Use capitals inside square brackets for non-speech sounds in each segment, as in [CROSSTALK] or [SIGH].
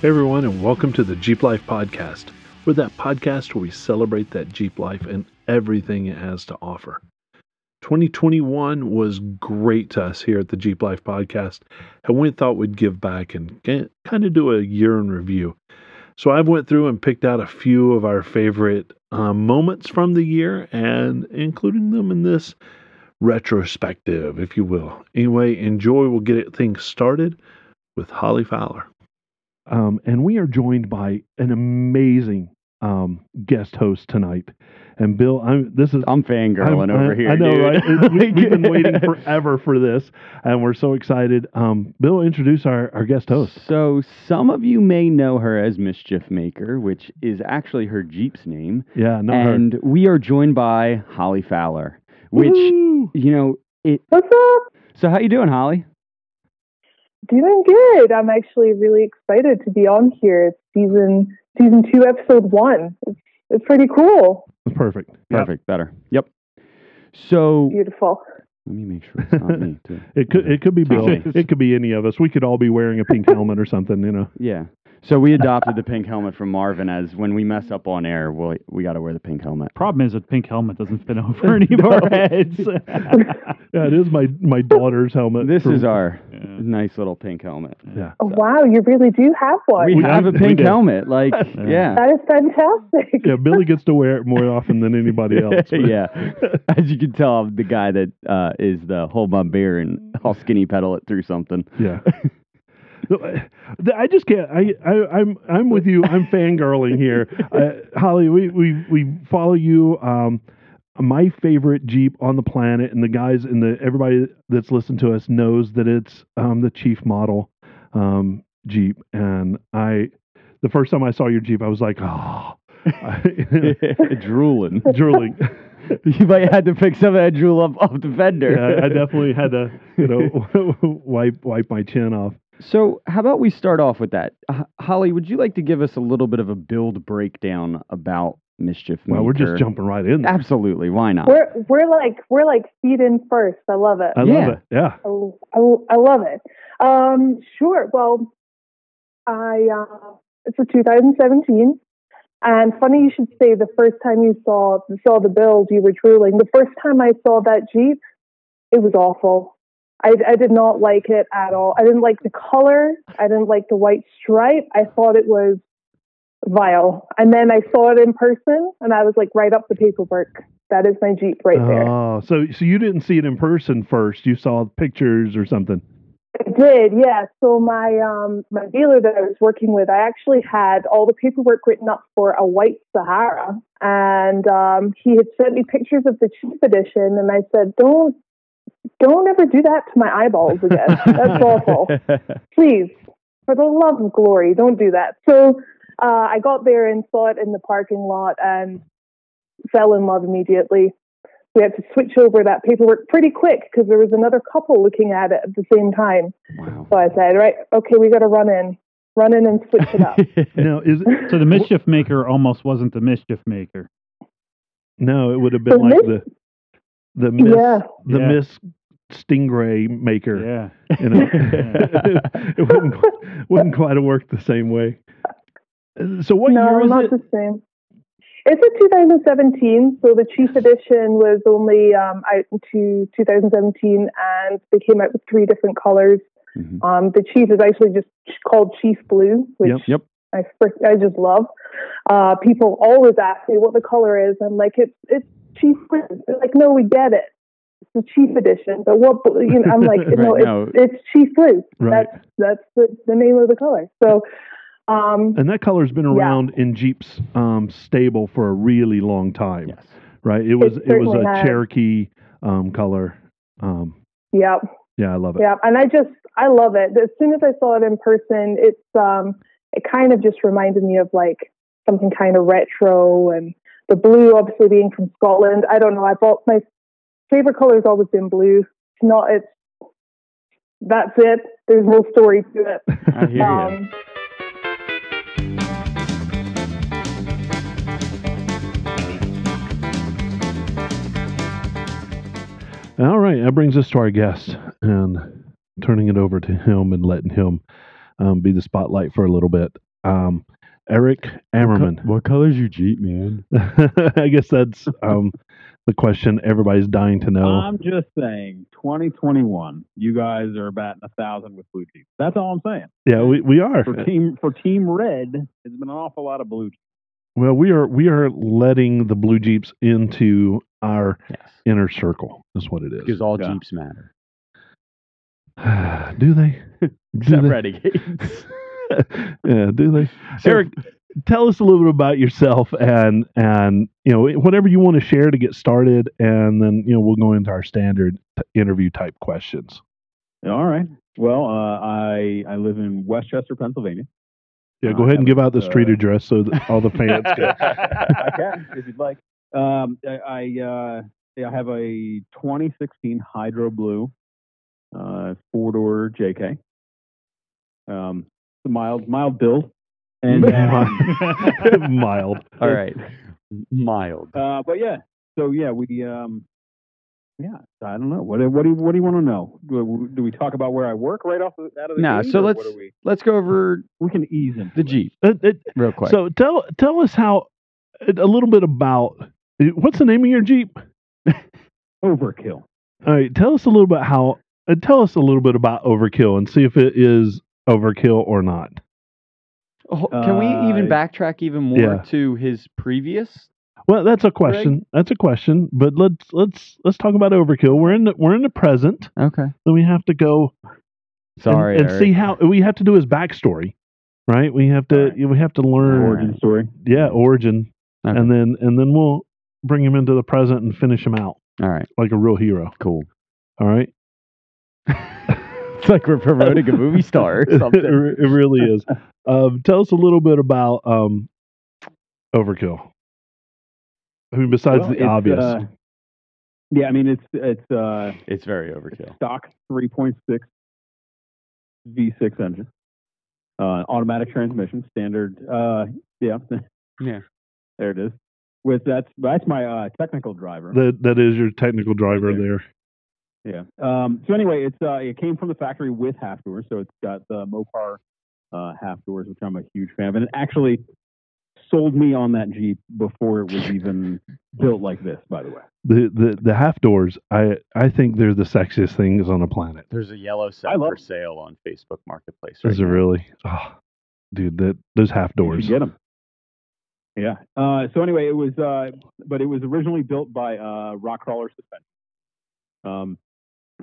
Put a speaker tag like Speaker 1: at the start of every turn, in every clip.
Speaker 1: Hey everyone, and welcome to the Jeep Life Podcast. We're that podcast where we celebrate that Jeep life and everything it has to offer. 2021 was great to us here at the Jeep Life Podcast, and we thought we'd give back and kind of do a year in review. So I've went through and picked out a few of our favorite um, moments from the year and including them in this retrospective, if you will. Anyway, enjoy. We'll get things started with Holly Fowler. Um, and we are joined by an amazing um, guest host tonight. And Bill, I'm this is
Speaker 2: I'm fangirling I'm, over
Speaker 1: I,
Speaker 2: here.
Speaker 1: I know,
Speaker 2: dude.
Speaker 1: right? [LAUGHS] we, have been waiting forever for this, and we're so excited. Um, Bill, introduce our, our guest host.
Speaker 2: So some of you may know her as Mischief Maker, which is actually her Jeep's name.
Speaker 1: Yeah, no.
Speaker 2: And
Speaker 1: her.
Speaker 2: we are joined by Holly Fowler, which
Speaker 1: Woo!
Speaker 2: you know it.
Speaker 3: What's up?
Speaker 2: So how you doing, Holly?
Speaker 3: Doing good. I'm actually really excited to be on here. It's season season two, episode one. It's it's pretty cool.
Speaker 1: It's perfect.
Speaker 2: Perfect. Better. Yep. So
Speaker 3: Beautiful.
Speaker 2: let me make sure it's not me too. [LAUGHS]
Speaker 1: It could it could be Bill. It could be any of us. We could all be wearing a pink helmet or something. You know.
Speaker 2: Yeah. So we adopted the pink helmet from Marvin as when we mess up on air, we we got to wear the pink helmet.
Speaker 4: Problem is, a pink helmet doesn't fit over [LAUGHS] any of our heads. [LAUGHS]
Speaker 1: Yeah, it is my my daughter's helmet.
Speaker 2: This
Speaker 1: from-
Speaker 2: is our
Speaker 4: Yeah.
Speaker 2: nice little pink helmet.
Speaker 1: Yeah.
Speaker 3: Oh, wow, you really do have one.
Speaker 2: We
Speaker 1: We
Speaker 2: have a
Speaker 1: did. We
Speaker 2: pink helmet. Like, [LAUGHS] yeah.
Speaker 3: that is fantastic.
Speaker 1: Yeah, Billy gets to wear it more often than anybody else.
Speaker 2: yeah. As you can tell, I'm the guy that uh, is the hold my beer and I'll skinny pedal it through something.
Speaker 1: Yeah. No, [LAUGHS] I- I just can't. I, I I'm I'm with you. I'm fangirling here, [LAUGHS] uh, Holly. We we we follow you. Um, my favorite Jeep on the planet, and the guys and the everybody that's listened to us knows that it's um, the Chief model um, Jeep. And I, the first time I saw your Jeep, I was like, oh, [LAUGHS]
Speaker 2: Drooling.
Speaker 1: drooling.
Speaker 2: You might have had to pick some of that drool up off the fender.
Speaker 1: Yeah, I definitely had to, you know, wipe wipe my chin off.
Speaker 2: So, how about we start off with that? H- Holly, would you like to give us a little bit of a build breakdown about Mischief
Speaker 1: Well, we're just jumping right in. there.
Speaker 2: Absolutely. Why not?
Speaker 3: We're we're like we're like feet in first. I love it.
Speaker 1: I
Speaker 2: Yeah.
Speaker 1: love it. Yeah.
Speaker 3: I, I, I love it. Um, sure. Well, I uh, it's a 2017, and funny you should say the first time you saw saw the build, you were drooling. The first time I saw that Jeep, it was awful. I, I did not like it at all. I didn't like the color. I didn't like the white stripe. I thought it was vile. And then I saw it in person, and I was like, right up the paperwork. That is my Jeep right there.
Speaker 1: Oh, so so you didn't see it in person first. You saw pictures or something.
Speaker 3: I did, yeah. So my um my dealer that I was working with, I actually had all the paperwork written up for a white Sahara, and um, he had sent me pictures of the Chief edition, and I said, "Don't, don't ever do that to my eyeballs again. That's [LAUGHS] awful. Please, for the love of glory, don't do that." So uh, I got there and saw it in the parking lot and fell in love immediately we had to switch over that paperwork pretty quick because there was another couple looking at it at the same time.
Speaker 2: wow.
Speaker 3: So I said, right, okay, we got to run in, run in and switch it up. [LAUGHS]
Speaker 1: Now is it,
Speaker 4: so the [LAUGHS] mischief maker almost wasn't the mischief maker.
Speaker 1: no? It would have been
Speaker 3: The
Speaker 1: like
Speaker 3: Miss-
Speaker 1: the the miss
Speaker 3: yeah,
Speaker 1: the
Speaker 4: Yeah.
Speaker 1: miss stingray maker.
Speaker 4: Yeah.
Speaker 1: You know, [LAUGHS] it wouldn't wouldn't quite have worked the same way. So what
Speaker 3: no,
Speaker 1: year was
Speaker 3: not
Speaker 1: it?
Speaker 3: the same. It's a 2017, so the Chief Edition was only um, out into 2017, and they came out with three different colors.
Speaker 2: Mhm.
Speaker 3: Um, the Chief is actually just called Chief Blue, which
Speaker 1: Yep.
Speaker 2: Yep.
Speaker 3: I frick- I just love. Uh, people always ask me what the color is. I'm like, it's it's Chief. They're like, no, we get it. It's the Chief Edition, but what? You know, I'm like, [LAUGHS] no,
Speaker 2: Right,
Speaker 3: it's
Speaker 2: no.
Speaker 3: it's Chief Blue.
Speaker 1: Right.
Speaker 3: That's that's the, the name of the color. So, um,
Speaker 1: And that color's been
Speaker 3: Yeah.
Speaker 1: around in Jeep's um, stable for a really long time,
Speaker 2: Yes.
Speaker 1: right? It was it, was a
Speaker 3: has.
Speaker 1: Cherokee um, color. Um,
Speaker 3: yeah,
Speaker 1: yeah, I love it.
Speaker 3: yeah, and I just I love it. As soon as I saw it in person, it's um, it kind of just reminded me of like something kind of retro and the blue, obviously being from Scotland. I don't know. I bought my favorite color has always been blue. It's not. It's that's it. There's no story to it. [LAUGHS]
Speaker 2: I hear you.
Speaker 3: Um,
Speaker 1: All right, that brings us to our guest and turning it over to him and letting him um, be the spotlight for a little bit. um, Eric Ammerman.
Speaker 2: What color's your Jeep, man? [LAUGHS]
Speaker 1: I guess that's um, the question everybody's dying to know.
Speaker 5: I'm just saying, 2021, you guys are batting a thousand with blue jeeps. That's all I'm saying.
Speaker 1: yeah, we, we are.
Speaker 5: For team for team red, it's been an awful lot of blue jeeps.
Speaker 1: Well, we are we are letting the blue jeeps into our
Speaker 2: Yes.
Speaker 1: inner circle. Is what it is.
Speaker 2: Because all
Speaker 5: Yeah.
Speaker 2: Jeeps matter. [SIGHS]
Speaker 1: do they? [LAUGHS] Do
Speaker 2: Except
Speaker 1: they?
Speaker 2: Renegades. [LAUGHS] [LAUGHS]
Speaker 1: yeah, do they?
Speaker 2: So-
Speaker 1: Eric, tell us a little bit about yourself and and you know whatever you want to share to get started, and then you know we'll go into our standard interview type questions.
Speaker 5: All right. Well, uh, I I live in West Chester, Pennsylvania.
Speaker 1: Yeah,
Speaker 5: Uh,
Speaker 1: go ahead and give out the street
Speaker 5: uh,
Speaker 1: address so that all the fans [LAUGHS] can.
Speaker 5: I can if you'd like. Um, I I, uh, I have a 2016 Hydro Blue uh, four door JK. Um, mild mild build, and um, [LAUGHS]
Speaker 1: Mild. [LAUGHS]
Speaker 2: all right. Mild.
Speaker 5: uh, but yeah, so yeah, we um, yeah, I don't know. What do- what do you, what do you want to know? Do, do we talk about where I work right off the, out of the
Speaker 2: Nah, so let's-
Speaker 5: what are we
Speaker 2: Let's go over
Speaker 5: we can ease into
Speaker 2: the. Jeep
Speaker 1: Uh, uh,
Speaker 2: real quick.
Speaker 1: so tell tell us how a little bit about what's the name of your Jeep? [LAUGHS]
Speaker 5: Overkill.
Speaker 1: All right, tell us a little bit how. Uh, tell us a little bit about Overkill and see if it is Overkill or not.
Speaker 2: Oh, Can we even
Speaker 5: Uh,
Speaker 2: backtrack even more
Speaker 1: yeah.
Speaker 2: to his previous?
Speaker 1: Well, that's a question. That's a question. But let's let's let's talk about Overkill. We're in the, we're in the present.
Speaker 2: Okay.
Speaker 1: Then we have to go
Speaker 2: Sorry.
Speaker 1: and, and see how we have to do his backstory, right? We have to
Speaker 5: Right.
Speaker 1: we have to learn
Speaker 5: Origin story.
Speaker 1: yeah origin,
Speaker 2: Okay.
Speaker 1: and then and then we'll bring him into the present and finish him out
Speaker 2: All right.
Speaker 1: like a real hero.
Speaker 2: Cool.
Speaker 1: All right. [LAUGHS]
Speaker 2: it's like we're promoting a movie star or [LAUGHS]
Speaker 1: it,
Speaker 2: something.
Speaker 1: it really is. Um, tell us a little bit about um, Overkill. I mean, besides
Speaker 5: Well,
Speaker 1: the obvious.
Speaker 5: uh, yeah, I mean it's it's uh,
Speaker 2: It's very overkill.
Speaker 5: stock 3.6 V6 engine, uh, automatic transmission, standard. Uh, yeah, [LAUGHS]
Speaker 2: Yeah.
Speaker 5: there it is. With that's that's my uh, technical driver.
Speaker 1: that that is your technical driver
Speaker 5: Okay.
Speaker 1: there.
Speaker 5: Yeah. Um, so anyway, it's uh, it came from the factory with half doors, so it's got the Mopar uh, half doors, which I'm a huge fan of, and it actually sold me on that Jeep before it was even built like this. By the way,
Speaker 1: The the the half doors. I I think they're the sexiest things on the planet.
Speaker 2: There's a yellow
Speaker 5: I
Speaker 2: set
Speaker 5: love-
Speaker 2: for sale on Facebook Marketplace.
Speaker 1: Is it really? Oh, dude, that those half doors.
Speaker 5: should get them. Yeah. Uh, so anyway, it was, uh, but it was originally built by uh, Rock Krawler Suspension. Um,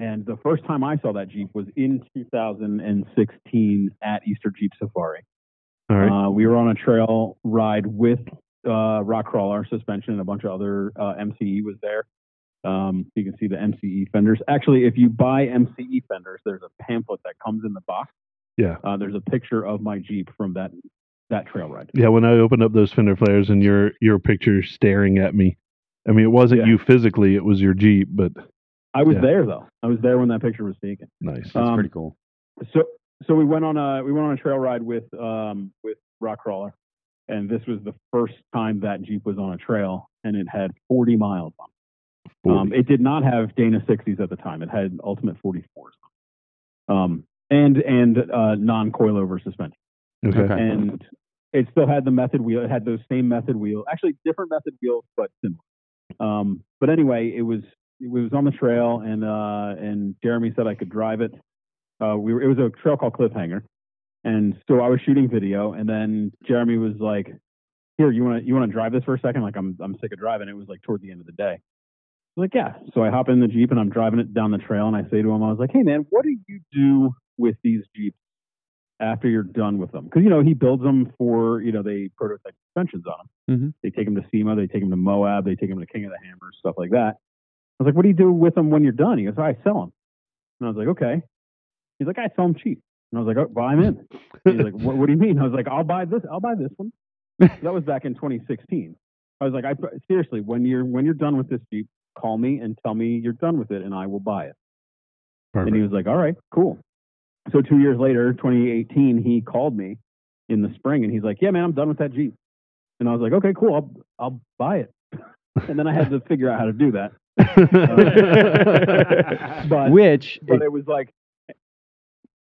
Speaker 5: and the first time I saw that Jeep was in 2016 at Easter Jeep Safari.
Speaker 1: All right.
Speaker 5: Uh, we were on a trail ride with uh, Rock Krawler Suspension and a bunch of other uh, MCE was there. Um, you can see the MCE fenders. Actually, if you buy MCE fenders, there's a pamphlet that comes in the box.
Speaker 1: Yeah.
Speaker 5: Uh, there's a picture of my Jeep from that that trail ride.
Speaker 1: yeah. When I opened up those fender flares and your your picture staring at me, I mean, it wasn't
Speaker 5: Yeah.
Speaker 1: you physically. It was your Jeep, but
Speaker 5: I was
Speaker 1: Yeah.
Speaker 5: there though. I was there when that picture was taken.
Speaker 1: nice.
Speaker 2: That's
Speaker 5: Um,
Speaker 2: pretty cool.
Speaker 5: So so we went on a we went on a trail ride with um with Rock Krawler, and this was the first time that Jeep was on a trail, and it had 40 miles on. it. Um,
Speaker 1: 40.
Speaker 5: it did not have Dana 60s at the time. It had Ultimate 44s. Um, and and uh, non coilover suspension,
Speaker 1: okay.
Speaker 2: okay.
Speaker 5: and it still had the method wheel. It had those same method wheels, actually different method wheels, but similar. Um, but anyway, it was it was on the trail, and uh, and Jeremy said I could drive it. Uh, we were, it was a trail called Cliffhanger, and so I was shooting video, and then Jeremy was like, "Here, you want to you want to drive this for a second? Like I'm I'm sick of driving." It was like toward the end of the day. Like, yeah. So I hop in the Jeep and I'm driving it down the trail, and I say to him, I was like, "Hey, man, what do you do with these Jeeps after you're done with them?" Because you know he builds them for you know they prototype suspensions on them.
Speaker 2: Mhm.
Speaker 5: They take them to SEMA, they take them to Moab, they take them to King of the Hammers, stuff like that. I was like, "What do you do with them when you're done?" He goes, "I sell them." And I was like, "Okay." He's like, "I sell them cheap." And I was like, "Oh, well, I'm in." He's like, what, what do you mean? I was like, I'll buy this. I'll buy this one. that was back in 2016. I was like, I seriously, when you're when you're done with this Jeep, call me and tell me you're done with it, and I will buy it.
Speaker 1: Perfect.
Speaker 5: And he was like, all right, cool. So two years later, 2018, he called me in the spring, and he's like, yeah, man, I'm done with that Jeep. And I was like, okay, cool, I'll I'll buy it. [LAUGHS] and then I had to figure out how to do that. [LAUGHS] But
Speaker 2: Which
Speaker 5: but it was like,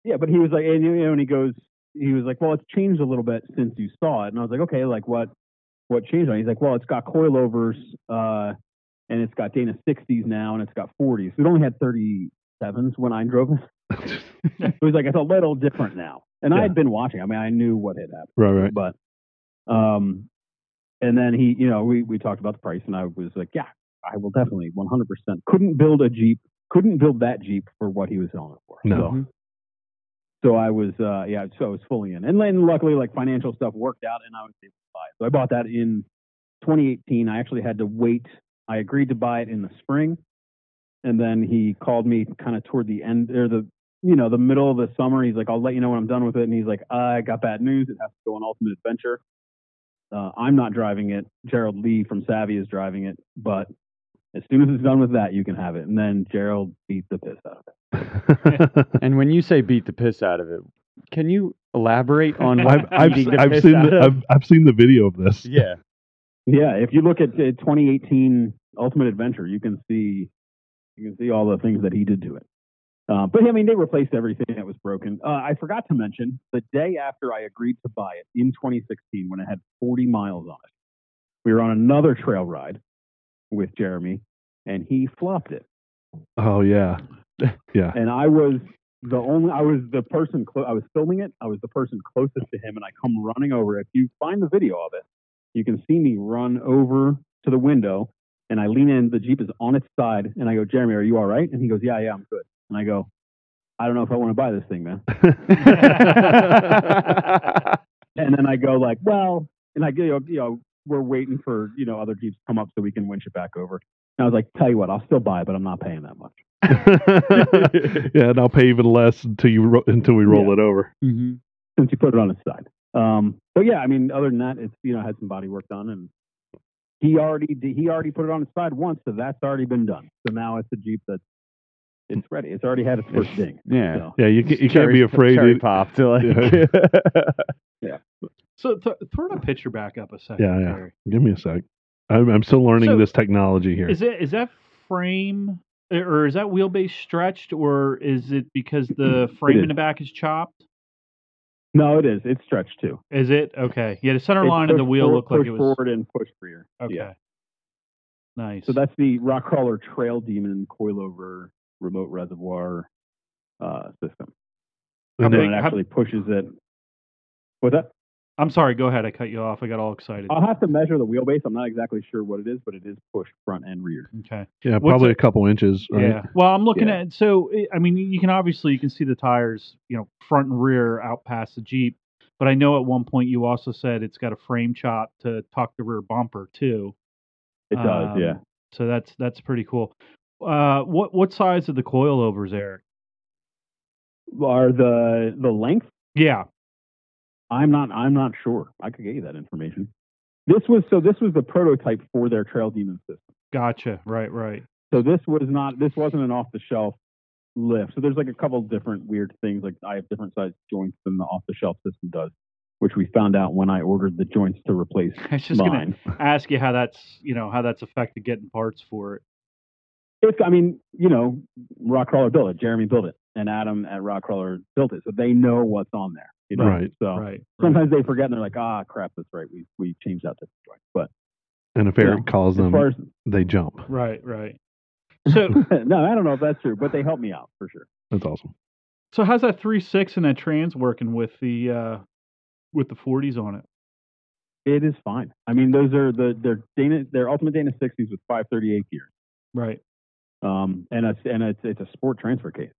Speaker 5: yeah, but he was like, and, you know, and he goes, he was like, well, it's changed a little bit since you saw it, and I was like, okay, like what what changed on? it? He's like, well, it's got coilovers, uh, and it's got Dana 60s now, and it's got 40s. It only had 37s when I drove it. [LAUGHS] it was like it's a little different now, and I had been watching. I mean, I knew what had happened
Speaker 1: right, right.
Speaker 5: but um and then he you know we we talked about the price and i was like yeah i will definitely 100% couldn't build a jeep couldn't build that jeep for what he was selling it for.
Speaker 1: No.
Speaker 5: so, so i was uh yeah so i was fully in. And then luckily like financial stuff worked out and i was able to buy it. So i bought that in 2018 i actually had to wait. I agreed to buy it in the spring. And then he called me kind of toward the end or the you know the middle of the summer. He's like i'll let you know when i'm done with it. And he's like i got bad news. It has to go on ultimate adventure. Uh, i'm not driving it. Gerald lee from savvy is driving it. But as soon as it's done with that you can have it and then gerald beat the piss out of it [LAUGHS]
Speaker 2: And when you say beat the piss out of it, can you elaborate on
Speaker 1: I've, I've,
Speaker 2: the
Speaker 1: I've
Speaker 2: piss
Speaker 1: seen
Speaker 2: out
Speaker 1: the,
Speaker 2: of?
Speaker 1: I've, I've seen the video of this.
Speaker 2: yeah.
Speaker 5: yeah if you look at uh, 2018 ultimate adventure you can see you can see all the things that he did to it uh, but I mean, they replaced everything that was broken. Uh, I forgot to mention the day after I agreed to buy it in 2016, when it had 40 miles on it, we were on another trail ride with Jeremy, and he flopped it.
Speaker 1: Oh yeah, [LAUGHS] yeah.
Speaker 5: And I was the only, I was the person, clo- I was filming it. I was the person closest to him, and I come running over. If you find the video of it, you can see me run over to the window, and I lean in. The Jeep is on its side, and I go, Jeremy, are you all right? And he goes, Yeah, yeah, I'm good. And I go, I don't know if I want to buy this thing, man. [LAUGHS] And then I go like, well, and I go, you know, you know, we're waiting for you know other Jeeps to come up so we can winch it back over. And I was like, tell you what, I'll still buy it, but I'm not paying that much. [LAUGHS]
Speaker 1: yeah, and I'll pay even less until you ro- until we roll
Speaker 5: Yeah.
Speaker 1: it over.
Speaker 2: hmm
Speaker 5: since you put it on its side. Um, but yeah, I mean, other than that, it's you know had some body work done, and he already he already put it on its side once, so that's already been done. So now it's a Jeep that's it's ready. It's already had its first ding.
Speaker 2: Yeah.
Speaker 5: So,
Speaker 1: Yeah, you, you can't
Speaker 2: Cherry-
Speaker 1: be afraid.
Speaker 2: Cherry
Speaker 1: it-
Speaker 2: pop to like.
Speaker 6: So th- throw that picture back up a second.
Speaker 1: Yeah, yeah. Give me a sec. I'm, I'm still learning
Speaker 6: So,
Speaker 1: this technology here.
Speaker 6: Is it is that frame or is that wheelbase stretched or is it because the frame in the back is chopped?
Speaker 5: no, it is. It's stretched too.
Speaker 6: Is it okay? Yeah, the center line of the wheel
Speaker 5: forward-
Speaker 6: looked like it was
Speaker 5: forward and pushed rear.
Speaker 6: okay.
Speaker 5: Yeah.
Speaker 6: Nice.
Speaker 5: So that's the Rock Krawler Trail Demon coilover remote reservoir uh, system.
Speaker 1: And
Speaker 5: it actually pushes it. What's that?
Speaker 6: I'm sorry. Go ahead. I cut you off. I got all excited.
Speaker 5: I'll have to measure the wheelbase. I'm not exactly sure what it is, but it is pushed front and rear.
Speaker 6: okay.
Speaker 1: yeah,
Speaker 6: what's
Speaker 1: probably
Speaker 6: it-
Speaker 1: a couple inches. Right?
Speaker 6: Yeah. Well, I'm looking
Speaker 5: Yeah.
Speaker 6: at so I- I mean you can obviously you can see the tires, you know, front and rear out past the Jeep, but I know at one point you also said it's got a frame chop to tuck the rear bumper too.
Speaker 5: It does,
Speaker 6: Um,
Speaker 5: yeah.
Speaker 6: So that's that's pretty cool. Uh, what what size are the coilovers, Eric?
Speaker 5: Are the the length?
Speaker 6: Yeah.
Speaker 5: I'm not. I'm not sure. I could get you that information. This was so. This was the prototype for their Trail Demon system.
Speaker 6: Gotcha. Right. Right.
Speaker 5: So this was not. This wasn't an off the shelf lift. So there's like a couple different weird things. Like I have different size joints than the off the shelf system does, which we found out when I ordered the joints to replace [LAUGHS]
Speaker 6: I was just
Speaker 5: mine.
Speaker 6: gonna ask you how that's you know how that's affected getting parts for it.
Speaker 5: It's, I mean, you know, Rock Krawler built it. Jeremy built it, and Adam at Rock Krawler built it, so they know what's on there. You know?
Speaker 1: Right.
Speaker 5: So
Speaker 6: Right.
Speaker 5: sometimes they forget, and they're like, "Ah, crap, that's right. We we changed out this joint." But
Speaker 1: And if
Speaker 5: you
Speaker 1: Eric
Speaker 5: know,
Speaker 1: calls them,
Speaker 5: as
Speaker 1: they jump.
Speaker 6: Right. Right. [LAUGHS] So
Speaker 5: no, I don't know if that's true, but they help me out for sure.
Speaker 1: That's awesome.
Speaker 6: so how's that three six and that trans working with the uh with the 40s on it?
Speaker 5: It is fine. I mean, those are the they're Dana they're Ultimate Dana 60s with 538 gear,
Speaker 6: Right.
Speaker 5: um, and it's and it's it's a sport transfer case,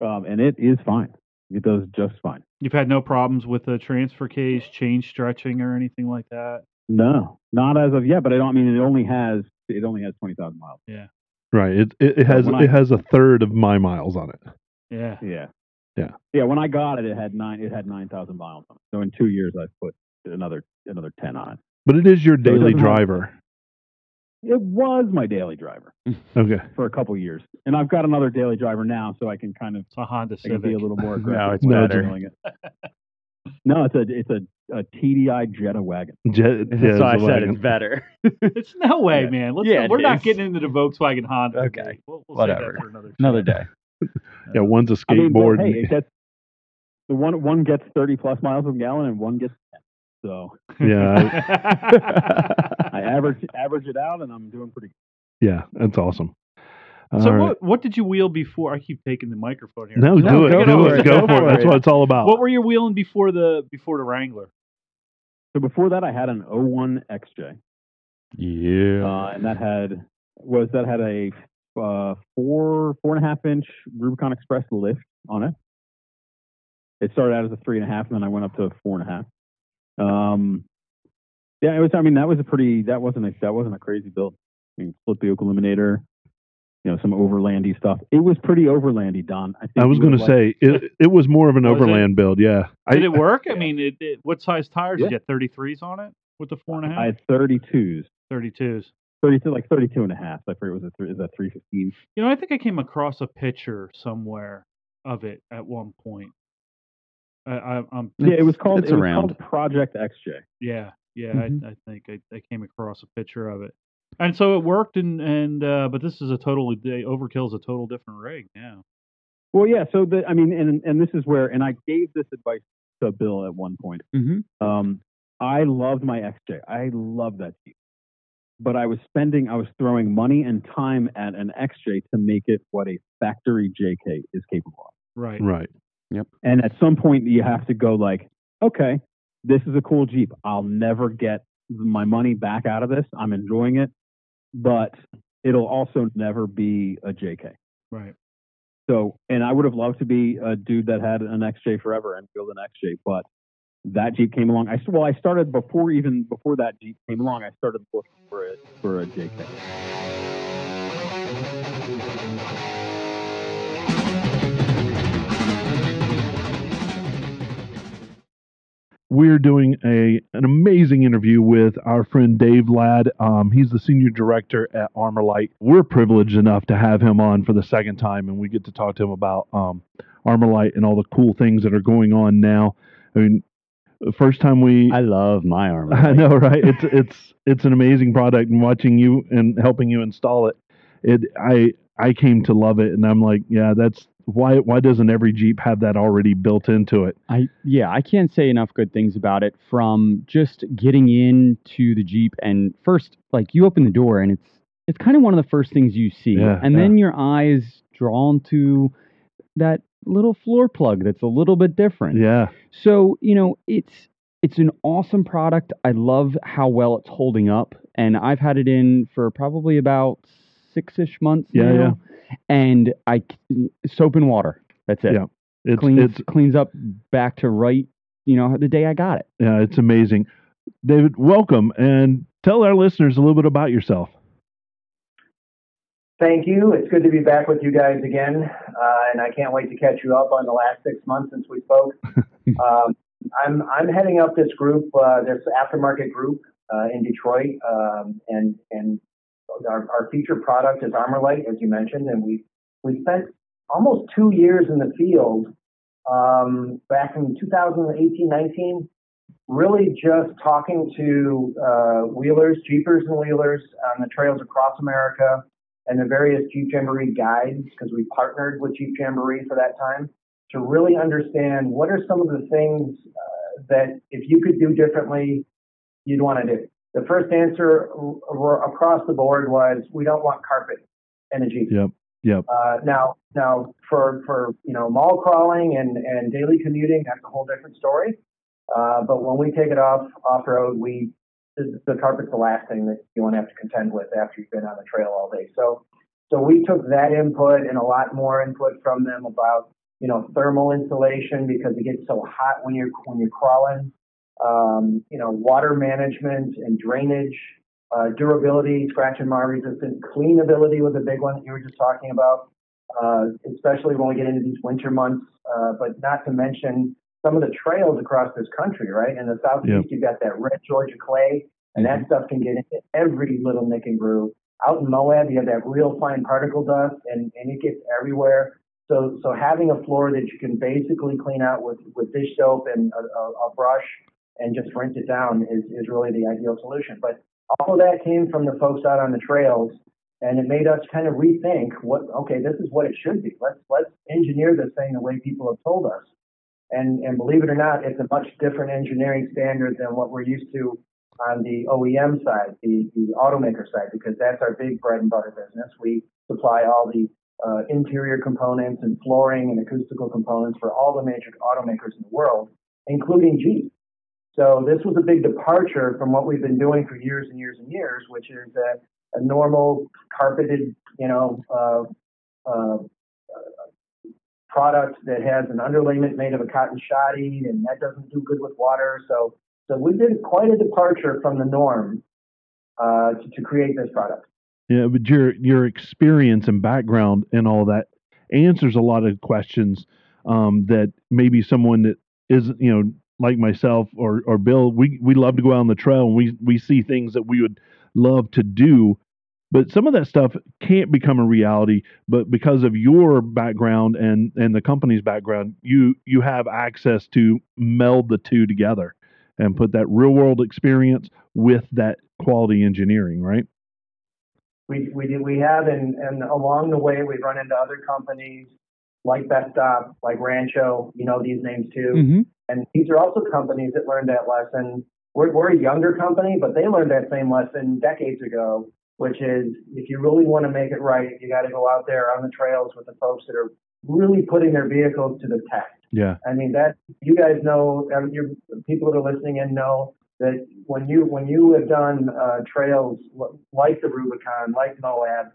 Speaker 5: um, and it is fine. It does just fine.
Speaker 6: You've had no problems with the transfer case, change stretching, or anything like that.
Speaker 5: No, not as of yet. But I don't I mean it only has it only has 20,000 miles. Yeah.
Speaker 1: Right. It it, it has
Speaker 5: when I-
Speaker 1: it has a third of my miles on it.
Speaker 6: Yeah.
Speaker 5: Yeah.
Speaker 1: Yeah.
Speaker 5: Yeah. When I got it, it had nine. It had 9,000 miles on it. So in two years, I've put another another 10 on it.
Speaker 1: But it is your daily
Speaker 5: doesn't have-
Speaker 1: driver.
Speaker 5: It was my daily driver [LAUGHS]
Speaker 1: Okay.
Speaker 5: for a couple years, and I've got another daily driver now, so I can kind of
Speaker 6: It's a Honda
Speaker 5: I can be a little more [LAUGHS]
Speaker 2: No,
Speaker 5: aggressive.
Speaker 2: it's
Speaker 5: when
Speaker 2: better.
Speaker 5: doing it. [LAUGHS] No, it's a it's a, a TDI Jetta wagon.
Speaker 1: Jet,
Speaker 2: That's
Speaker 1: yeah,
Speaker 2: why I
Speaker 1: it's
Speaker 2: said
Speaker 1: wagon.
Speaker 2: it's better.
Speaker 6: it's no way,
Speaker 5: Yeah.
Speaker 6: man. Let's
Speaker 2: Yeah,
Speaker 6: not-
Speaker 2: it
Speaker 6: we're not
Speaker 2: is.
Speaker 6: getting into the Volkswagen Honda.
Speaker 2: Okay.
Speaker 6: debate. We'll, we'll save that
Speaker 2: Whatever.
Speaker 6: for another.
Speaker 2: Another day.
Speaker 1: Yeah, one's a
Speaker 5: I mean, but
Speaker 1: skateboard.
Speaker 5: hey, it gets the one one gets 30 plus miles per gallon and one gets 10. So
Speaker 1: Yeah,
Speaker 5: I average average it out and I'm doing pretty good.
Speaker 1: yeah, that's awesome.
Speaker 6: so
Speaker 1: All right.
Speaker 6: what what did you wheel before? I keep taking the microphone here.
Speaker 1: No,
Speaker 2: No,
Speaker 1: do it,
Speaker 2: go
Speaker 1: do it,
Speaker 2: it,
Speaker 1: go
Speaker 2: go
Speaker 1: for it. That's what it's all about.
Speaker 6: What were you wheeling before the before the Wrangler?
Speaker 5: So before that, I had an 01 XJ,
Speaker 2: Yeah.
Speaker 5: uh, and that had was that had a uh, four four and a half inch Rubicon Express lift on it. It started out as a three and a half, and then I went up to a four and a half. Um, yeah, it was. I mean, that was a pretty. That wasn't a that wasn't a crazy build. I mean, split yoke eliminator, you know, some overlandy stuff. It was pretty overlandy, Don. I, think
Speaker 1: I was going to
Speaker 5: would've
Speaker 1: say it, it was more of an
Speaker 6: Was it?
Speaker 1: overland build. Yeah.
Speaker 6: Did
Speaker 1: I,
Speaker 6: it work? I mean, it, it, what size tires
Speaker 5: Yeah.
Speaker 6: did you have? 33s on it with the four and a half?
Speaker 5: and a I
Speaker 6: half?
Speaker 5: had 32s.
Speaker 6: 32s.
Speaker 5: 32, like 32 and a half. I forget, was it, three- is that 315?
Speaker 6: You know, I think I came across a picture somewhere of it at one point. I, I, I'm
Speaker 5: Yeah, it was called,
Speaker 2: it's
Speaker 5: it was
Speaker 2: around.
Speaker 5: called Project XJ.
Speaker 6: yeah, yeah.
Speaker 2: Mhm.
Speaker 6: I, I think I, I came across a picture of it, and so it worked. And and uh, but this is a totally the overkill is a total different rig now.
Speaker 5: Well, yeah. So the, I mean, and and this is where, and I gave this advice to Bill at one point.
Speaker 2: hmm
Speaker 5: Um, I loved my XJ. I love that Jeep, but I was spending, I was throwing money and time at an XJ to make it what a factory JK is capable of.
Speaker 6: Right.
Speaker 1: right. Yep.
Speaker 5: And at some point, you have to go like, okay, this is a cool Jeep. I'll never get my money back out of this. I'm enjoying it, but it'll also never be a JK.
Speaker 6: Right.
Speaker 5: So, and I would have loved to be a dude that had an XJ forever and build an XJ, but that Jeep came along. I well, I started before even before that Jeep came along. I started looking for a for a JK.
Speaker 1: We're doing a an amazing interview with our friend Dave Ladd. Um, he's the senior director at ArmorLite. We're privileged enough to have him on for the second time, and we get to talk to him about um, ArmorLite and all the cool things that are going on now. I mean, the first time we.
Speaker 2: I love my armor. [LAUGHS]
Speaker 1: I know, right? It's it's it's an amazing product, and watching you and helping you install it, it I I came to love it, and I'm like, yeah, that's why why doesn't every Jeep have that already built into it?
Speaker 2: I yeah, I can't say enough good things about it. From just getting into the Jeep and first, like you open the door and it's it's kind of one of the first things you see,
Speaker 1: Yeah,
Speaker 2: and then your eyes drawn to that little floor plug that's a little bit different.
Speaker 1: Yeah,
Speaker 2: So you know, it's it's an awesome product. I love how well it's holding up, and I've had it in for probably about six ish months
Speaker 1: Yeah,
Speaker 2: now. And I soap and water. That's it.
Speaker 1: Yeah. it's
Speaker 2: cleans
Speaker 1: it's
Speaker 2: cleans up back to right. You know, the day I got it.
Speaker 1: Yeah, it's amazing. David, welcome and tell our listeners a little bit about yourself.
Speaker 7: Thank you. It's good to be back with you guys again, uh, and I can't wait to catch you up on the last six months since we spoke. [LAUGHS] um, I'm I'm heading up this group, uh, this aftermarket group uh, in Detroit, um, and and our, our featured product is ArmorLite, as you mentioned, and we we spent almost two years in the field um, back in 2018, 19, really just talking to uh, wheelers, jeepers, and wheelers on the trails across America and the various Jeep Jamboree guides, because we partnered with Jeep Jamboree for that time, to really understand what are some of the things uh, that if you could do differently, you'd want to do. The first answer across the board was we don't want carpet energy.
Speaker 1: Yep. Yep.
Speaker 7: Uh, now, now for for you know mall crawling and and daily commuting, that's a whole different story. Uh, but when we take it off off road, we the, the carpet's the last thing that you want to have to contend with after you've been on the trail all day. So, so we took that input and a lot more input from them about you know thermal insulation because it gets so hot when you're when you're crawling. Um, you know, water management and drainage, uh, durability, scratch and mar resistant, cleanability was a big one that you were just talking about, uh, especially when we get into these winter months. Uh, but not to mention some of the trails across this country, right? In the southeast,
Speaker 1: Yep.
Speaker 7: you've got that red Georgia clay, and that stuff can get into every little nick and groove. Out in Moab, you have that real fine particle dust, and, and it gets everywhere. So, so having a floor that you can basically clean out with, with dish soap and a, a, a brush and just rinse it down is, is really the ideal solution. But all of that came from the folks out on the trails, and it made us kind of rethink what. Okay, this is what it should be. Let's let's engineer this thing the way people have told us. And, and believe it or not, it's a much different engineering standard than what we're used to on the OEM side, the, the automaker side, because that's our big bread and butter business. We supply all the uh, interior components and flooring and acoustical components for all the major automakers in the world, including Jeep. So this was a big departure from what we've been doing for years and years and years, which is a, a normal carpeted, you know, uh, uh, product that has an underlayment made of a cotton shoddy, and that doesn't do good with water. So, so we did quite a departure from the norm uh, to, to create this product.
Speaker 1: Yeah, but your your experience and background and all that answers a lot of questions um, that maybe someone that isn't you know like myself or or Bill, we we love to go out on the trail and we we see things that we would love to do, but some of that stuff can't become a reality. But because of your background and and the company's background, you you have access to meld the two together and put that real world experience with that quality engineering, right?
Speaker 7: We we do, we have and and along the way we've run into other companies like Bestop, like Rancho, you know these names too.
Speaker 2: Mm-hmm.
Speaker 7: And these are also companies that learned that lesson. We're, we're a younger company, but they learned that same lesson decades ago, which is if you really want to make it right, you got to go out there on the trails with the folks that are really putting their vehicles to the test.
Speaker 1: Yeah.
Speaker 7: I mean that you guys know, um, you people that are listening in know that when you when you have done uh, trails like the Rubicon, like Moab,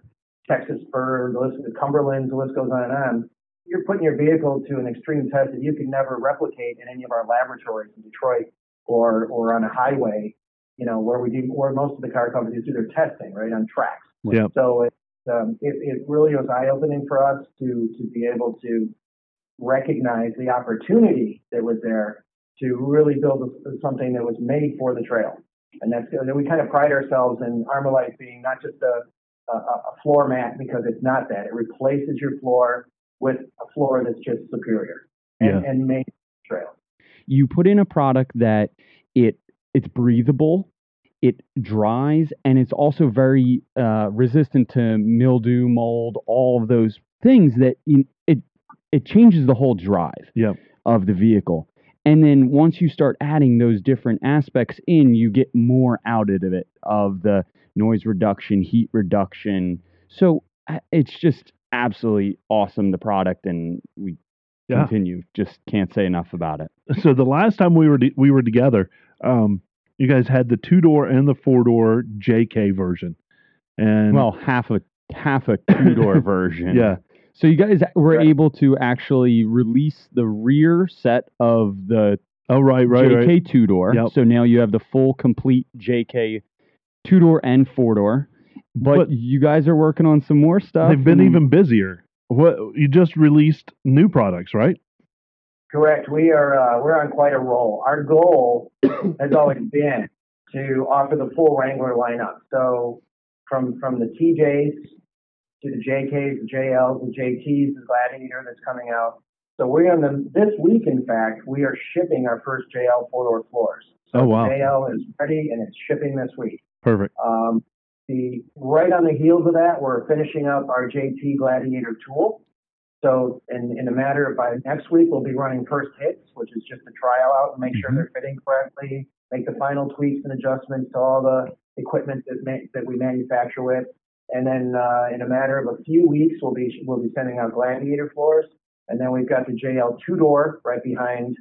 Speaker 7: Texas Spur, the list, the Cumberlands, the list goes on and on you're putting your vehicle to an extreme test that you can never replicate in any of our laboratories in Detroit or or on a highway, you know, where we do where most of the car companies do their testing, right, on tracks.
Speaker 1: Yeah.
Speaker 7: So it, um, it, it really was eye opening for us to to be able to recognize the opportunity that was there to really build something that was made for the trail. And that's and we kind of pride ourselves in ArmorLite being not just a, a, a floor mat because it's not that. It replaces your floor with a floor that's just superior and,
Speaker 1: Yeah.
Speaker 7: and made trail.
Speaker 2: you put in a product that it it's breathable it dries and it's also very uh, resistant to mildew mold all of those things that you, it it changes the whole drive
Speaker 1: Yep.
Speaker 2: of the vehicle and then once you start adding those different aspects in you get more out of it of the noise reduction heat reduction so it's just absolutely awesome the product and we
Speaker 1: Yeah.
Speaker 2: continue just can't say enough about it [LAUGHS]
Speaker 1: So the last time we were to, we were together, um, you guys had the two door and the four door JK version, and
Speaker 2: well half a half a two door [COUGHS] version
Speaker 1: yeah,
Speaker 2: so you guys were
Speaker 7: Right.
Speaker 2: able to actually release the rear set of the
Speaker 1: oh right, right,
Speaker 2: jk
Speaker 1: right,
Speaker 2: two door
Speaker 1: Yep.
Speaker 2: so now you have the full complete jk two door and four door but,
Speaker 1: But-
Speaker 2: you guys are working on some more stuff
Speaker 1: they've been
Speaker 2: and-
Speaker 1: even busier. What you just released new products, right?
Speaker 7: Correct. We are uh, we're on quite a roll. Our goal [COUGHS] has always been to offer the full Wrangler lineup. So from from the TJs to the JKs, the JLs, the JTs, the Gladiator that's coming out. So we're on the this week. In fact, we are shipping our first JL four door floors. So
Speaker 1: Oh, wow.
Speaker 7: the JL is ready and it's shipping this week.
Speaker 1: Perfect.
Speaker 7: Um, the right on the heels of that, we're finishing up our JT Gladiator tool. So in, in a matter of by next week, we'll be running first hits, which is just a trial out and make sure
Speaker 1: Mhm.
Speaker 7: they're fitting correctly, make the final tweaks and adjustments to all the equipment that ma- that we manufacture with. And then uh, in a matter of a few weeks, we'll be we'll be sending out Gladiator floors, and then we've got the JL two door right behind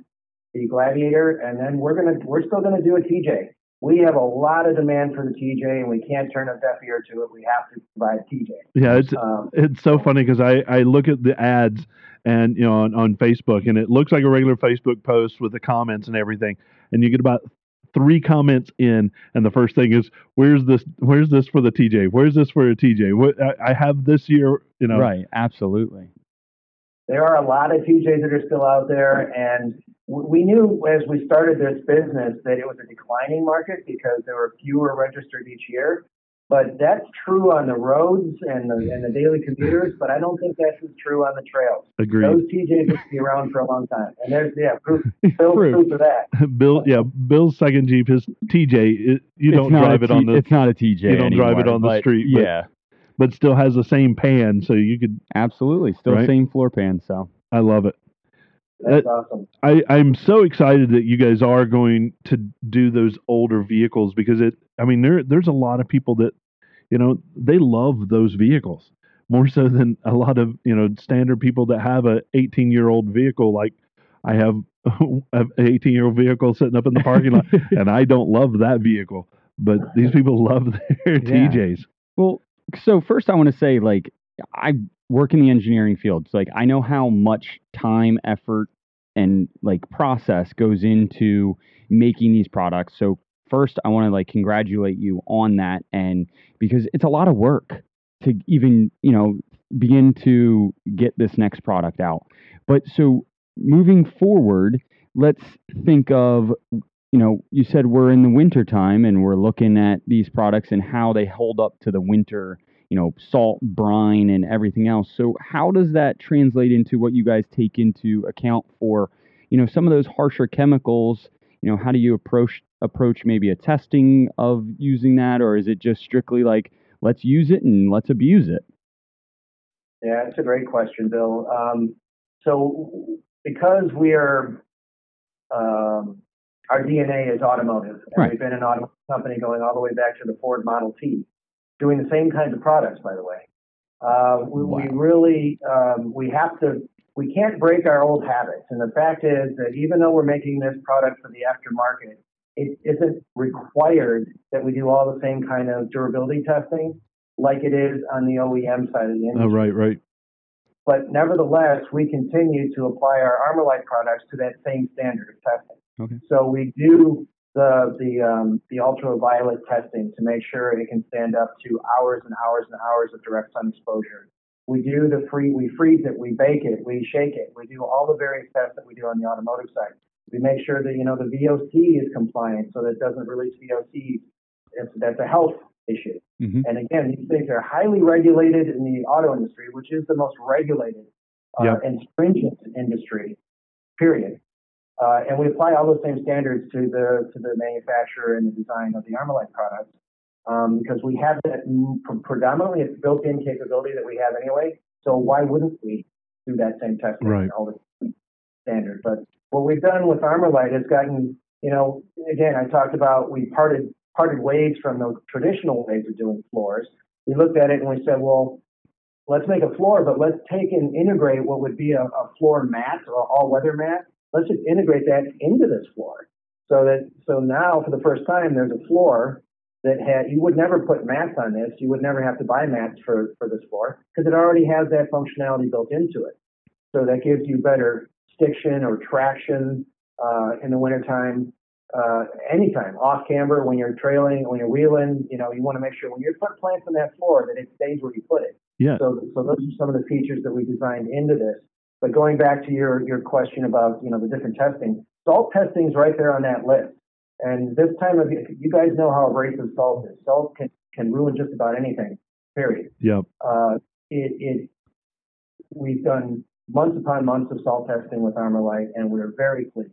Speaker 7: the Gladiator, and then we're gonna we're still gonna do a TJ. We have a lot of demand for the TJ, and we can't turn a deaf ear to it. We have to provide TJ.
Speaker 1: Yeah, it's
Speaker 7: Um,
Speaker 1: it's so funny because I I look at the ads and you know on, on Facebook and it looks like a regular Facebook post with the comments and everything, and you get about three comments in, and the first thing is where's this where's this for the TJ? Where's this for a TJ? What I, I have this year, you know.
Speaker 2: right absolutely
Speaker 7: there are a lot of TJs that are still out there, and w- we knew as we started this business that it was a declining market because there were fewer registered each year. But that's true on the roads and the, and the daily commuters, but I don't think that's as true on the trails.
Speaker 1: Agreed.
Speaker 7: Those TJs will be around for a long time. And there's, yeah, proof, Bill's [LAUGHS]
Speaker 2: Proof.
Speaker 7: proof of that. [LAUGHS]
Speaker 1: Bill, yeah, Bill's second Jeep, his TJ. It, you
Speaker 2: It's
Speaker 1: don't drive it on
Speaker 2: T-
Speaker 1: the,
Speaker 2: it's not a tj
Speaker 1: you don't drive it on the
Speaker 2: but
Speaker 1: street, but-
Speaker 2: yeah
Speaker 1: but still has the same pan, so you could.
Speaker 2: absolutely still
Speaker 1: Right.
Speaker 2: same floor pan so
Speaker 1: I love it.
Speaker 7: That's awesome.
Speaker 1: I, I'm so excited that you guys are going to do those older vehicles because it. I mean, there there's a lot of people that, you know, they love those vehicles more so than a lot of you know standard people that have a 18 year old vehicle. Like I have [LAUGHS] an 18 year old vehicle sitting up in the parking lot, [LAUGHS] and I don't love that vehicle. But these people [LAUGHS] love their
Speaker 2: Yeah.
Speaker 1: TJs.
Speaker 2: Well, so first I want to say like I work in the engineering field. So like I know how much time, effort and like process goes into making these products. So first I want to like congratulate you on that and because it's a lot of work to even, you know, begin to get this next product out. But so moving forward, let's think of you know, you said we're in the winter time and we're looking at these products and how they hold up to the winter, you know, salt, brine, and everything else. So, how does that translate into what you guys take into account for, you know, some of those harsher chemicals? You know, how do you approach approach maybe a testing of using that, or is it just strictly like let's use it and let's abuse it?
Speaker 7: Yeah, it's a great question, Bill. Um, so because we are, um, our DNA is automotive, and
Speaker 2: Right.
Speaker 7: we've been an automotive company going all the way back to the Ford Model T, doing the same kinds of products, by the way. Uh, we, we really, um, we have to, we can't break our old habits. And the fact is that even though we're making this product for the aftermarket, it isn't required that we do all the same kind of durability testing like it is on the OEM side of the industry.
Speaker 1: Oh, right, right.
Speaker 7: But nevertheless, we continue to apply our ArmorLite products to that same standard of testing.
Speaker 2: Okay.
Speaker 7: So we do the the um, the ultraviolet testing to make sure it can stand up to hours and hours and hours of direct sun exposure. We do the free we freeze it, we bake it, we shake it. We do all the various tests that we do on the automotive side. We make sure that you know the VOC is compliant so that it doesn't release VOC. That's a health issue.
Speaker 2: Mhm.
Speaker 7: And again, these things are highly regulated in the auto industry, which is the most regulated uh,
Speaker 1: Yep.
Speaker 7: and stringent industry, period. Uh, and we apply all those same standards to the to the manufacturer and the design of the ArmorLite products um, because we have that predominantly it's built-in capability that we have anyway. So why wouldn't we do that same testing
Speaker 1: Right.
Speaker 7: all the standard? But what we've done with ArmorLite has gotten, you know, again, I talked about we parted parted ways from the traditional ways of doing floors. We looked at it and we said, well, let's make a floor, but let's take and integrate what would be a, a floor mat or all-weather mat. Let's just integrate that into this floor, so that so now for the first time there's a floor that had you would never put mats on this. You would never have to buy mats for for this floor because it already has that functionality built into it. So that gives you better stiction or traction uh, in the wintertime uh, anytime, off camber, when you're trailing, when you're wheeling, you know, you want to make sure when you put plants on that floor that it stays where you put it.
Speaker 1: Yeah.
Speaker 7: So, so those are some of the features that we designed into this. But going back to your, your question about, you know, the different testing, salt testing is right there on that list. And this time of year, you guys know how abrasive salt is. Salt can, can ruin just about anything, period.
Speaker 1: Yep.
Speaker 7: Uh, it, it, we've done months upon months of salt testing with ArmorLite, and we're very pleased.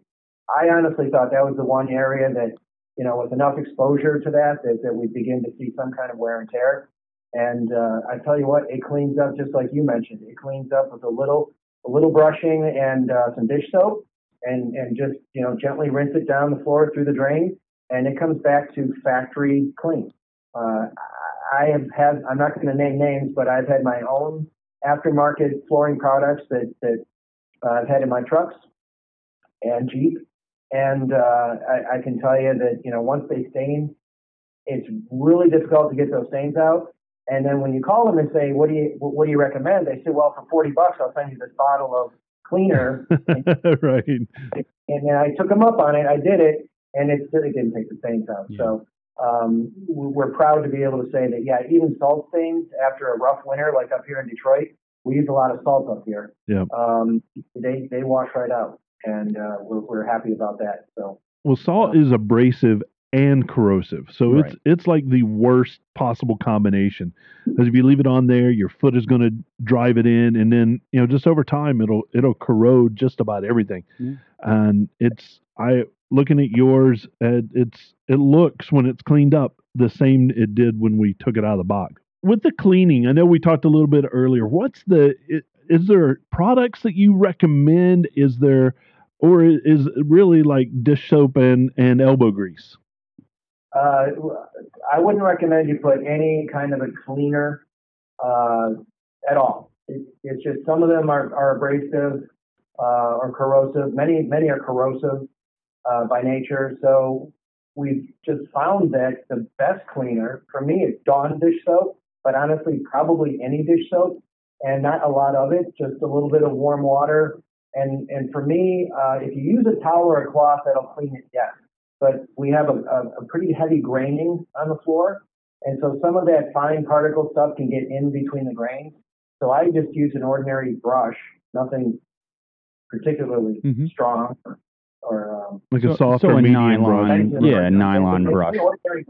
Speaker 7: I honestly thought that was the one area that, you know, with enough exposure to that, that, that we begin to see some kind of wear and tear. And uh, I tell you what, it cleans up just like you mentioned. It cleans up with a little, a little brushing and uh, some dish soap, and and just you know gently rinse it down the floor through the drain, and it comes back to factory clean. Uh, I have had, I'm not going to name names, but I've had my own aftermarket flooring products that that uh, I've had in my trucks and Jeep, and uh, I, I can tell you that you know once they stain, it's really difficult to get those stains out. And then when you call them and say, "What do you what do you recommend?" They say, "Well, for forty bucks, I'll send you this bottle of cleaner." [LAUGHS]
Speaker 1: right.
Speaker 7: and then I took them up on it. I did it, and it still didn't take the stains out. So um, we- we're proud to be able to say that, yeah, even salt stains after a rough winter, like up here in Detroit, we use a lot of salt up here.
Speaker 1: Yeah.
Speaker 7: Um, they they wash right out, and uh, we're we're happy about that. So
Speaker 1: Well, salt is abrasive and corrosive, so it's
Speaker 2: Right.
Speaker 1: it's like the worst possible combination. Because if you leave it on there, your foot is going to drive it in, and then you know just over time it'll it'll corrode just about everything.
Speaker 2: Yeah.
Speaker 1: And it's I looking at yours, uh, it's it looks when it's cleaned up the same it did when we took it out of the box. With the cleaning, I know we talked a little bit earlier. What's the it, is there products that you recommend? Is there, or is it really like dish soap and and elbow grease?
Speaker 7: Uh, I wouldn't recommend you put any kind of a cleaner uh, at all. It, it's just some of them are, are abrasive uh, or corrosive. Many many are corrosive uh, by nature. So we've just found that the best cleaner for me is Dawn dish soap, but honestly, probably any dish soap, and not a lot of it. Just a little bit of warm water. And and for me, uh, if you use a towel or a cloth, that'll clean it. Yes but we have a, a, a pretty heavy graining on the floor. And so some of that fine particle stuff can get in between the grains. So I just use an ordinary brush, nothing particularly
Speaker 8: Mhm.
Speaker 7: strong or, or um,
Speaker 1: Like a soft
Speaker 8: so
Speaker 1: or
Speaker 8: a
Speaker 1: medium
Speaker 8: nylon-
Speaker 1: brush?
Speaker 8: Yeah, a nylon
Speaker 7: It's
Speaker 8: brush.
Speaker 7: ordinary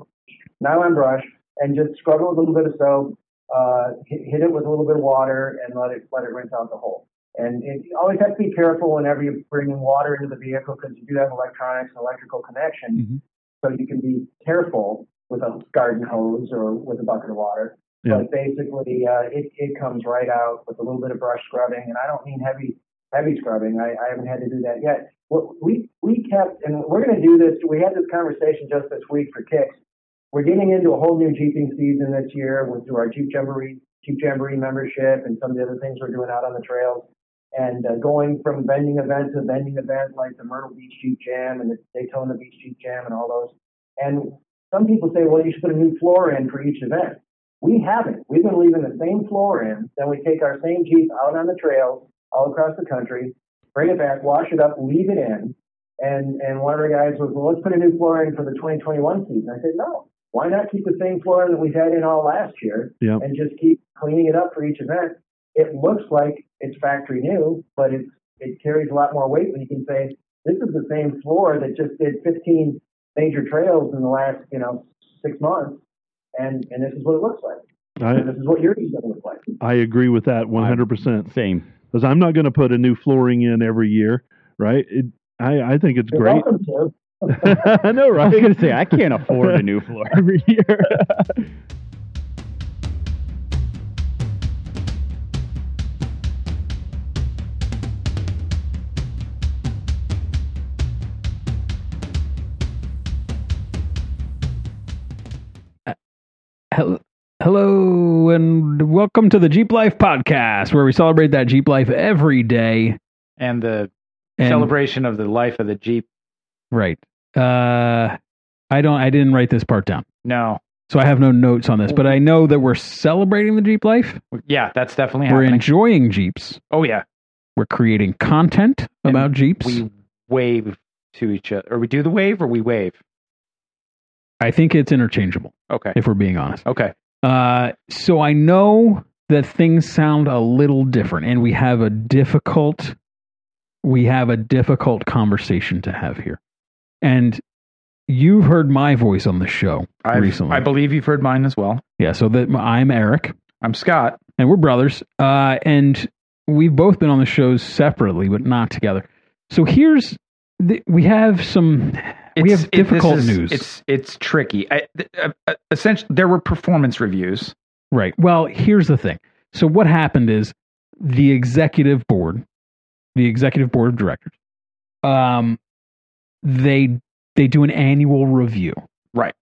Speaker 7: Nylon brush, and just scrub it with a little bit of soap. Uh, hit, hit it with a little bit of water, and let it let it rinse out the hole. And it, you always have to be careful whenever you're bringing water into the vehicle because you do have electronics and electrical connection.
Speaker 8: Mhm.
Speaker 7: So you can be careful with a garden hose or with a bucket of water.
Speaker 1: Yeah.
Speaker 7: But basically, uh, it, it comes right out with a little bit of brush scrubbing, and I don't mean heavy heavy scrubbing. I, I haven't had to do that yet. What we we kept, and we're going to do this. We had this conversation just this week for kicks. We're getting into a whole new jeeping season this year with through our Jeep Jamboree Jeep Jamboree membership and some of the other things we're doing out on the trails. And uh, going from vending event to vending event like the Myrtle Beach Jeep Jam and the Daytona Beach Jeep Jam and all those. And some people say, well, you should put a new floor in for each event. We haven't. We've been leaving the same floor in. Then we take our same Jeep out on the trails all across the country, bring it back, wash it up, leave it in. And and one of our guys was, well, let's put a new floor in for the 2021 season. I said, no. Why not keep the same floor that we've had in all last year
Speaker 1: Yeah.
Speaker 7: and just keep cleaning it up for each event? It looks like it's factory new, but it's it carries a lot more weight when you can say this is the same floor that just did 15 major trails in the last you know six months, and and this is what it looks like.
Speaker 1: I
Speaker 7: And this is what yours is going to look like.
Speaker 1: I agree with that 100%.
Speaker 8: Same.
Speaker 1: Because I'm not going to put a new flooring in every year, right? It, I, I think it's
Speaker 7: You're
Speaker 1: great.
Speaker 7: welcome to. [LAUGHS]
Speaker 1: I know, right?
Speaker 8: I
Speaker 1: right?
Speaker 8: was gonna say I can't afford a new floor [LAUGHS] every year. [LAUGHS] Hello, hello, and welcome to the Jeep Life podcast, where we celebrate that Jeep life every day.
Speaker 9: and the
Speaker 8: And,
Speaker 9: celebration of the life of the Jeep.
Speaker 8: right? Uh, I don't. I didn't write this part down,
Speaker 9: No,
Speaker 8: so I have no notes on this. But I know that we're celebrating the Jeep life.
Speaker 9: yeah, that's definitely
Speaker 8: We're
Speaker 9: happening.
Speaker 8: enjoying Jeeps.
Speaker 9: oh yeah,
Speaker 8: We're creating content about Jeeps.
Speaker 9: we wave to each other, or we do the wave, or we wave.
Speaker 8: I think it's interchangeable,
Speaker 9: Okay,
Speaker 8: if we're being honest.
Speaker 9: okay,
Speaker 8: Uh, so I know that things sound a little different, and we have a difficult, we have a difficult conversation to have here. And you've heard my voice on the show
Speaker 9: I've,
Speaker 8: recently.
Speaker 9: I believe you've heard mine as well.
Speaker 8: yeah, so that I'm Eric,
Speaker 9: I'm Scott.
Speaker 8: and we're brothers, uh, and we've both been on the shows separately, but not together. So here's the, we have some we have difficult
Speaker 9: is-
Speaker 8: news.
Speaker 9: It's it's tricky. I, uh, essentially, there were performance reviews.
Speaker 8: Right. Well, here's the thing. So what happened is the executive board, the executive board of directors, um, they they do an annual review.
Speaker 9: Right.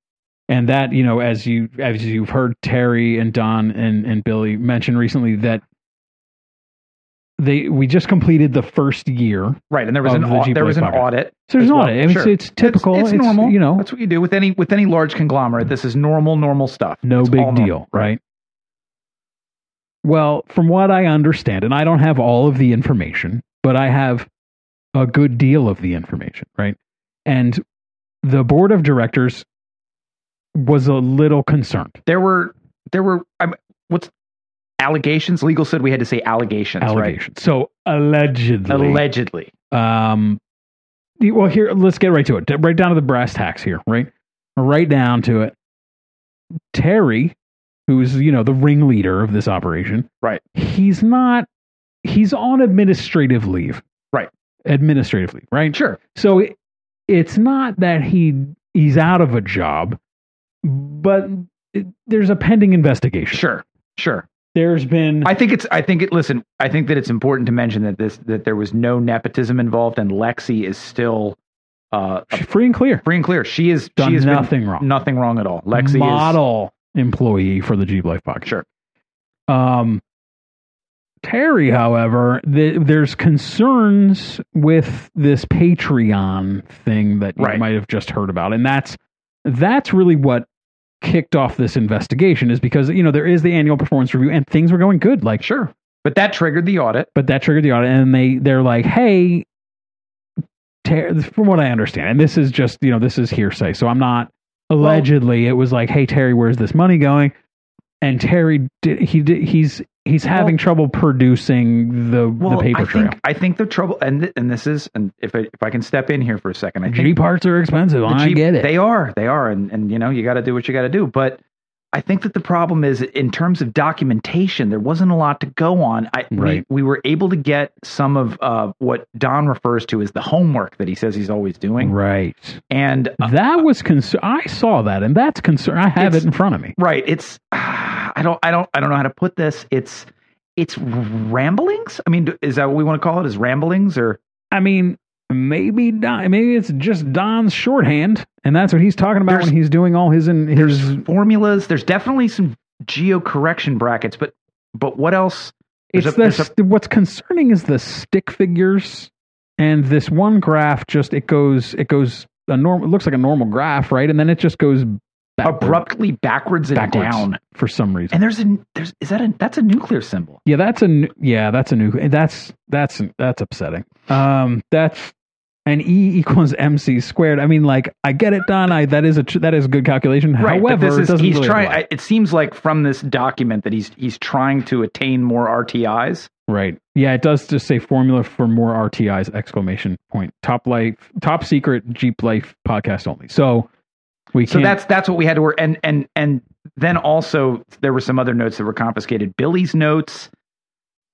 Speaker 8: And that, you know, as you as you've heard Terry and Don and, and Billy mention recently that they we just completed the first year.
Speaker 9: Right, and there was an
Speaker 8: the
Speaker 9: there was an
Speaker 8: podcast.
Speaker 9: audit.
Speaker 8: So there's an
Speaker 9: well.
Speaker 8: audit.
Speaker 9: Sure.
Speaker 8: It's, it's typical.
Speaker 9: It's, it's normal.
Speaker 8: You know,
Speaker 9: that's what you do with any with any large conglomerate. This is normal, normal stuff.
Speaker 8: No
Speaker 9: It's
Speaker 8: big
Speaker 9: all normal.
Speaker 8: deal, right? Well, from what I understand, and I don't have all of the information, but I have a good deal of the information, right? And the board of directors was a little concerned.
Speaker 9: There were there were I'm, what's allegations? Legal said we had to say allegations,
Speaker 8: Allegations. So allegedly.
Speaker 9: Allegedly.
Speaker 8: um, well, here let's get right to it. Right down to the brass tacks here, right? Right down to it. Terry, who's you know the ringleader of this operation,
Speaker 9: Right.
Speaker 8: He's not. He's on administrative leave,
Speaker 9: Right.
Speaker 8: Administrative leave, right?
Speaker 9: Sure.
Speaker 8: So it, it's not that he he's out of a job, but it, there's a pending investigation.
Speaker 9: Sure. Sure.
Speaker 8: There's been
Speaker 9: I think it's. I think it. Listen, I think that it's important to mention that this that there was no nepotism involved, and Lexi is still uh,
Speaker 8: she's free and clear.
Speaker 9: free and clear. She is.
Speaker 8: Done
Speaker 9: she has been
Speaker 8: nothing wrong.
Speaker 9: Nothing wrong at all. Lexi is
Speaker 8: model employee for the Jeep Life podcast.
Speaker 9: Sure.
Speaker 8: Um, Terry, however, the, there's concerns with this Patreon thing that you
Speaker 9: Right.
Speaker 8: might have just heard about, and that's that's really what kicked off this investigation. Is because you know there is the annual performance review, and things were going good. Like
Speaker 9: sure, but that triggered the audit.
Speaker 8: but that triggered the audit, and they they're like, hey, Ter- from what I understand, and this is just you know this is hearsay, so I'm not allegedly. it was like, hey Terry, where's this money going? And Terry, did, he did, he's he's having trouble producing the
Speaker 9: Well,
Speaker 8: the paper
Speaker 9: I
Speaker 8: trail.
Speaker 9: think I think the trouble, and th- and this is, and if I, if I can step in here for a second, I think
Speaker 8: G parts are expensive. I
Speaker 9: Jeep-
Speaker 8: get it.
Speaker 9: They are, they are, and and you know you got to do what you got to do. But I think that the problem is in terms of documentation, there wasn't a lot to go on. I
Speaker 8: Right.
Speaker 9: we, we were able to get some of uh, what Don refers to as the homework that he says he's always doing,
Speaker 8: right.
Speaker 9: and uh,
Speaker 8: That was concern. I saw that, and that's concern. I have it in front of me.
Speaker 9: right. It's I don't I don't I don't know how to put this. It's it's ramblings. I mean, is that what we want to call it? Is ramblings or
Speaker 8: I mean, maybe Don, maybe it's just Don's shorthand, and that's what he's talking about
Speaker 9: There's-
Speaker 8: when he's doing all his in his
Speaker 9: formulas? There's definitely some geo correction brackets, but but what else? There's
Speaker 8: it's
Speaker 9: a- there's
Speaker 8: the, what's concerning is the stick figures and this one graph just it goes it goes a normal it looks like a normal graph right and then it just goes backward,
Speaker 9: abruptly backwards and
Speaker 8: backwards
Speaker 9: down.
Speaker 8: for some reason
Speaker 9: And there's a there's is that a that's a nuclear symbol.
Speaker 8: yeah that's a yeah that's a new that's that's that's upsetting um that's and e equals mc squared i mean like i get it done i that is a tr- that is a good calculation
Speaker 9: Right,
Speaker 8: however
Speaker 9: this is he's
Speaker 8: really
Speaker 9: trying. I- It seems like from this document that he's he's trying to attain more RTIs.
Speaker 8: Right. Yeah, it does just say formula for more RTIs exclamation point. Top life top secret Jeep Life podcast only. So we
Speaker 9: So
Speaker 8: can't
Speaker 9: that's that's what we had to work. And and and then also there were some other notes that were confiscated. Billy's notes.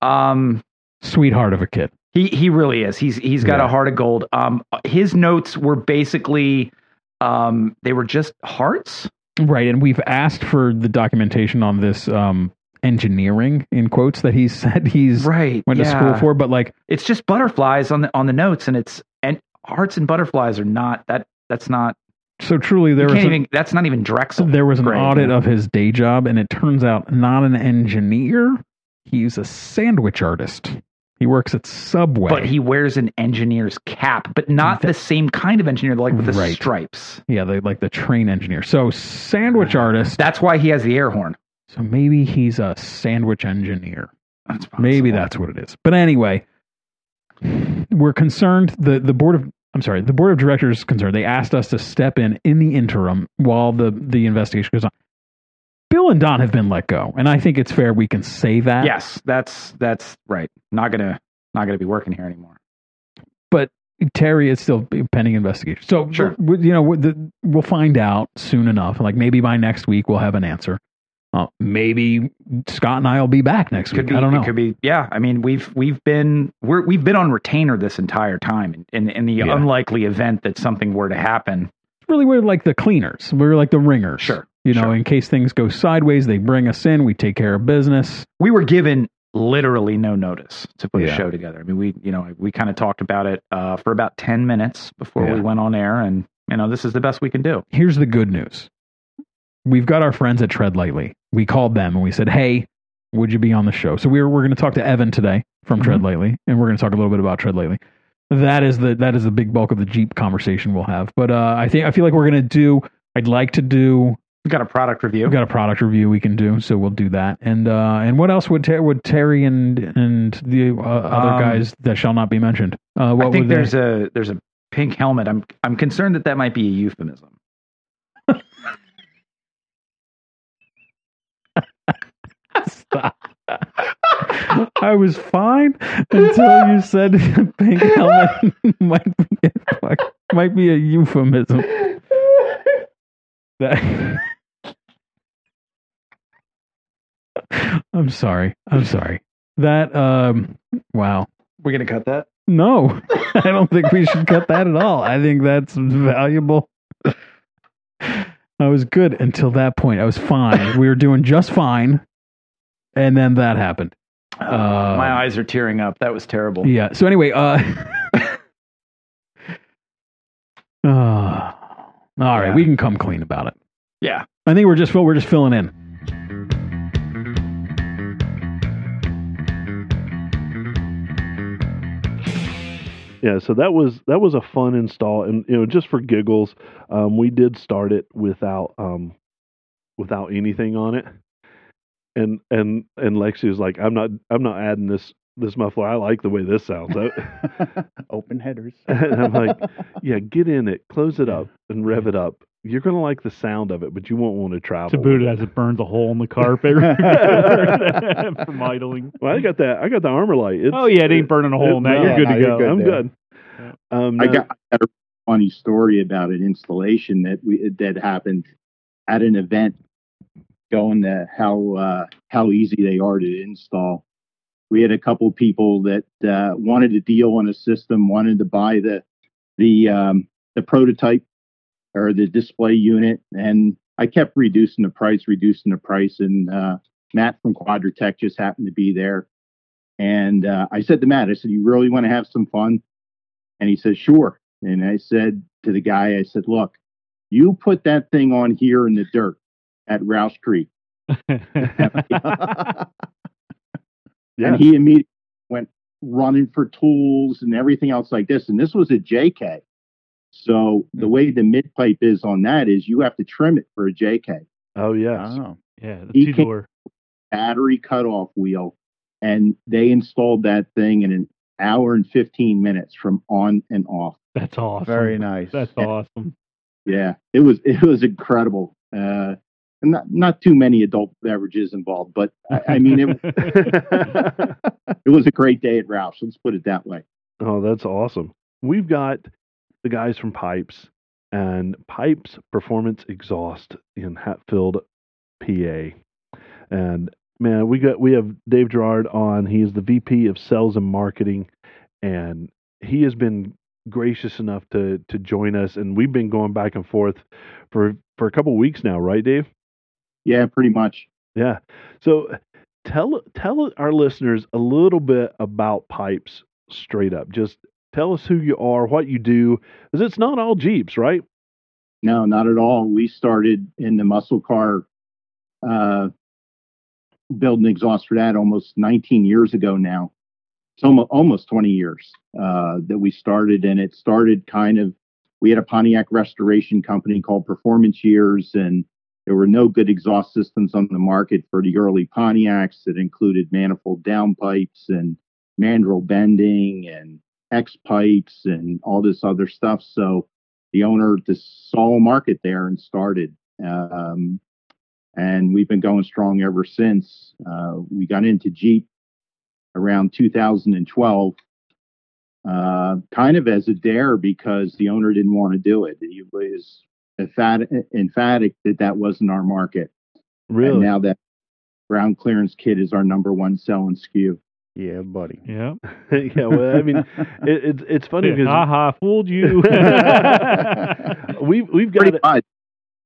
Speaker 9: Um,
Speaker 8: sweetheart of a kid.
Speaker 9: he he really is. He's he's got
Speaker 8: Yeah.
Speaker 9: a heart of gold. Um, his notes were basically, um, they were just hearts.
Speaker 8: Right. And we've asked for the documentation on this um engineering in quotes that he said he's
Speaker 9: Right.
Speaker 8: went to school for, but like
Speaker 9: It's just butterflies on the on the notes, and it's and hearts and butterflies are not that. That's not.
Speaker 8: So truly there was
Speaker 9: even. That's not even Drexel.
Speaker 8: there was an audit of his day job and it turns out not an engineer. He's a sandwich artist. He works at Subway.
Speaker 9: but he wears an engineer's cap, but not the same kind of engineer, like with the
Speaker 8: Right.
Speaker 9: stripes.
Speaker 8: yeah, they like the train engineer. So sandwich ah, artist
Speaker 9: That's why he has the air horn.
Speaker 8: So maybe he's a sandwich engineer.
Speaker 9: That's.
Speaker 8: Maybe that's what it is. But anyway, we're concerned. The the board of I'm sorry, the board of directors is concerned. They asked us to step in in the interim while the the investigation goes on. Bill and Don have been let go, and I think it's fair we can say that.
Speaker 9: Yes, that's that's right. Not gonna not gonna be working here anymore.
Speaker 8: But Terry is still pending investigation. So
Speaker 9: Sure.
Speaker 8: you know we'll find out soon enough. Like maybe by next week we'll have an answer. Uh, maybe Scott and I will be back next
Speaker 9: Could
Speaker 8: week.
Speaker 9: be.
Speaker 8: I don't know.
Speaker 9: It could be. Yeah. I mean, we've we've been we're we've been on retainer this entire time. In in the
Speaker 8: Yeah.
Speaker 9: unlikely event that something were to happen,
Speaker 8: really we're like the cleaners. We're like the ringers.
Speaker 9: Sure,
Speaker 8: You know,
Speaker 9: sure.
Speaker 8: in case things go sideways, they bring us in, we take care of business.
Speaker 9: we were given literally no notice to put a show together. I mean, we you know we kind of talked about it uh, for about ten minutes before
Speaker 8: Yeah.
Speaker 9: we went on air, and you know this is the best we can do.
Speaker 8: Here's the good news. We've got our friends at Tread Lightly. We called them and we said, "Hey, would you be on the show?" So we're we're going to talk to Evan today from Tread
Speaker 9: Mm-hmm.
Speaker 8: Lightly, and we're going to talk a little bit about Tread Lightly. That is the that is the big bulk of the Jeep conversation we'll have. But uh, I think I feel like we're going to do. I'd like to do
Speaker 9: We've got a product review.
Speaker 8: We've got a product review we can do, so we'll do that. And uh, and what else would Ter- would Terry and and the uh, other
Speaker 9: Um,
Speaker 8: guys that shall not be mentioned? Uh, what
Speaker 9: I think
Speaker 8: would they-
Speaker 9: there's a there's a pink helmet. I'm I'm concerned that that might be a euphemism.
Speaker 8: Stop. I was fine until you said [LAUGHS] pink helmet [LAUGHS] might be a, might be a euphemism. That- [LAUGHS] I'm sorry. I'm sorry. That um wow.
Speaker 9: We're gonna cut that.
Speaker 8: No, I don't think we should cut that at all. I think that's valuable. I was good until that point. I was fine. We were doing just fine and then that happened.
Speaker 9: Uh, my eyes are tearing up. That was terrible.
Speaker 8: Yeah. So anyway, uh, [LAUGHS] uh all right,
Speaker 9: Yeah.
Speaker 8: we can come clean about it.
Speaker 9: Yeah.
Speaker 8: I think we're just we're just filling in.
Speaker 1: Yeah, so that was that was a fun install, and you know, just for giggles, um, we did start it without um, without anything on it, and and and Lexi was like, "I'm not I'm not adding this this muffler. I like the way this sounds." [LAUGHS]
Speaker 10: Open headers. [LAUGHS]
Speaker 1: and I'm like, "Yeah, get in it, close it up, and rev it up. You're gonna like the sound of it, but you won't want to travel."
Speaker 6: To boot it as it burns a hole in the carpet from [LAUGHS] idling.
Speaker 1: Well, I got that. I got the ArmorLite. It's,
Speaker 6: Oh, yeah, it ain't burning a hole in that. You're good to go.
Speaker 1: I'm
Speaker 10: there.
Speaker 1: good. Um,
Speaker 11: I got, I got a funny story about an installation that we that happened at an event. Going to how uh, how easy they are to install. We had a couple people that uh, wanted a deal on a system, wanted to buy the the um, the prototype or the display unit, and I kept reducing the price, reducing the price, and uh, Matt from Quadratec just happened to be there. And uh, I said to Matt, I said, "You really want to have some fun?" And he said, sure. And I said to the guy, I said, look, you put that thing on here in the dirt at Rausch Creek.
Speaker 1: Yeah. [LAUGHS]
Speaker 11: And he immediately went running for tools and everything else like this. And this was a JK. So the way the mid pipe is on that is you have to trim it for a JK.
Speaker 1: Oh yes.
Speaker 10: Oh.
Speaker 6: Yeah, the
Speaker 11: He
Speaker 6: two
Speaker 11: battery cutoff wheel. And they installed that thing in an hour and 15 minutes from on and off.
Speaker 6: That's awesome.
Speaker 10: Very nice.
Speaker 6: That's awesome.
Speaker 11: Yeah, it was it was incredible. Uh, and not not too many adult beverages involved, but I, I mean it, [LAUGHS] [LAUGHS] it was a great day at Rausch. Let's put it that way.
Speaker 1: Oh, that's awesome. We've got the guys from Pypes and Pypes Performance Exhaust in Hatfield, PA. And man, we got we have Dave Gerard on. He is the VP of Sales and Marketing, and he has been gracious enough to to join us. And we've been going back and forth for for a couple weeks now, right, Dave?
Speaker 11: Yeah, pretty much.
Speaker 1: Yeah. So tell tell our listeners a little bit about Pypes straight up. Just tell us who you are, what you do, because it's not all Jeeps, right?
Speaker 11: No, not at all. We started in the muscle car, uh, building exhaust for that almost 19 years ago now. It's almost, almost 20 years uh, that we started, and it started kind of. We had a Pontiac restoration company called Performance Years, and there were no good exhaust systems on the market for the early Pontiacs that included manifold downpipes and mandrel bending and X pipes and all this other stuff. So the owner just saw a market there and started. Um, and we've been going strong ever since. Uh, we got into Jeep around 2012, uh, kind of as a dare because the owner didn't want to do it. He was emphatic, emphatic that that wasn't our market.
Speaker 1: Really?
Speaker 11: And now that ground clearance kit is our number one selling SKU.
Speaker 10: Yeah, buddy.
Speaker 6: Yeah. [LAUGHS]
Speaker 1: yeah. Well, I mean, [LAUGHS] it, it's it's funny because
Speaker 6: Ha ha, fooled you. [LAUGHS]
Speaker 1: we've we've got
Speaker 11: Pretty
Speaker 1: it.
Speaker 11: much.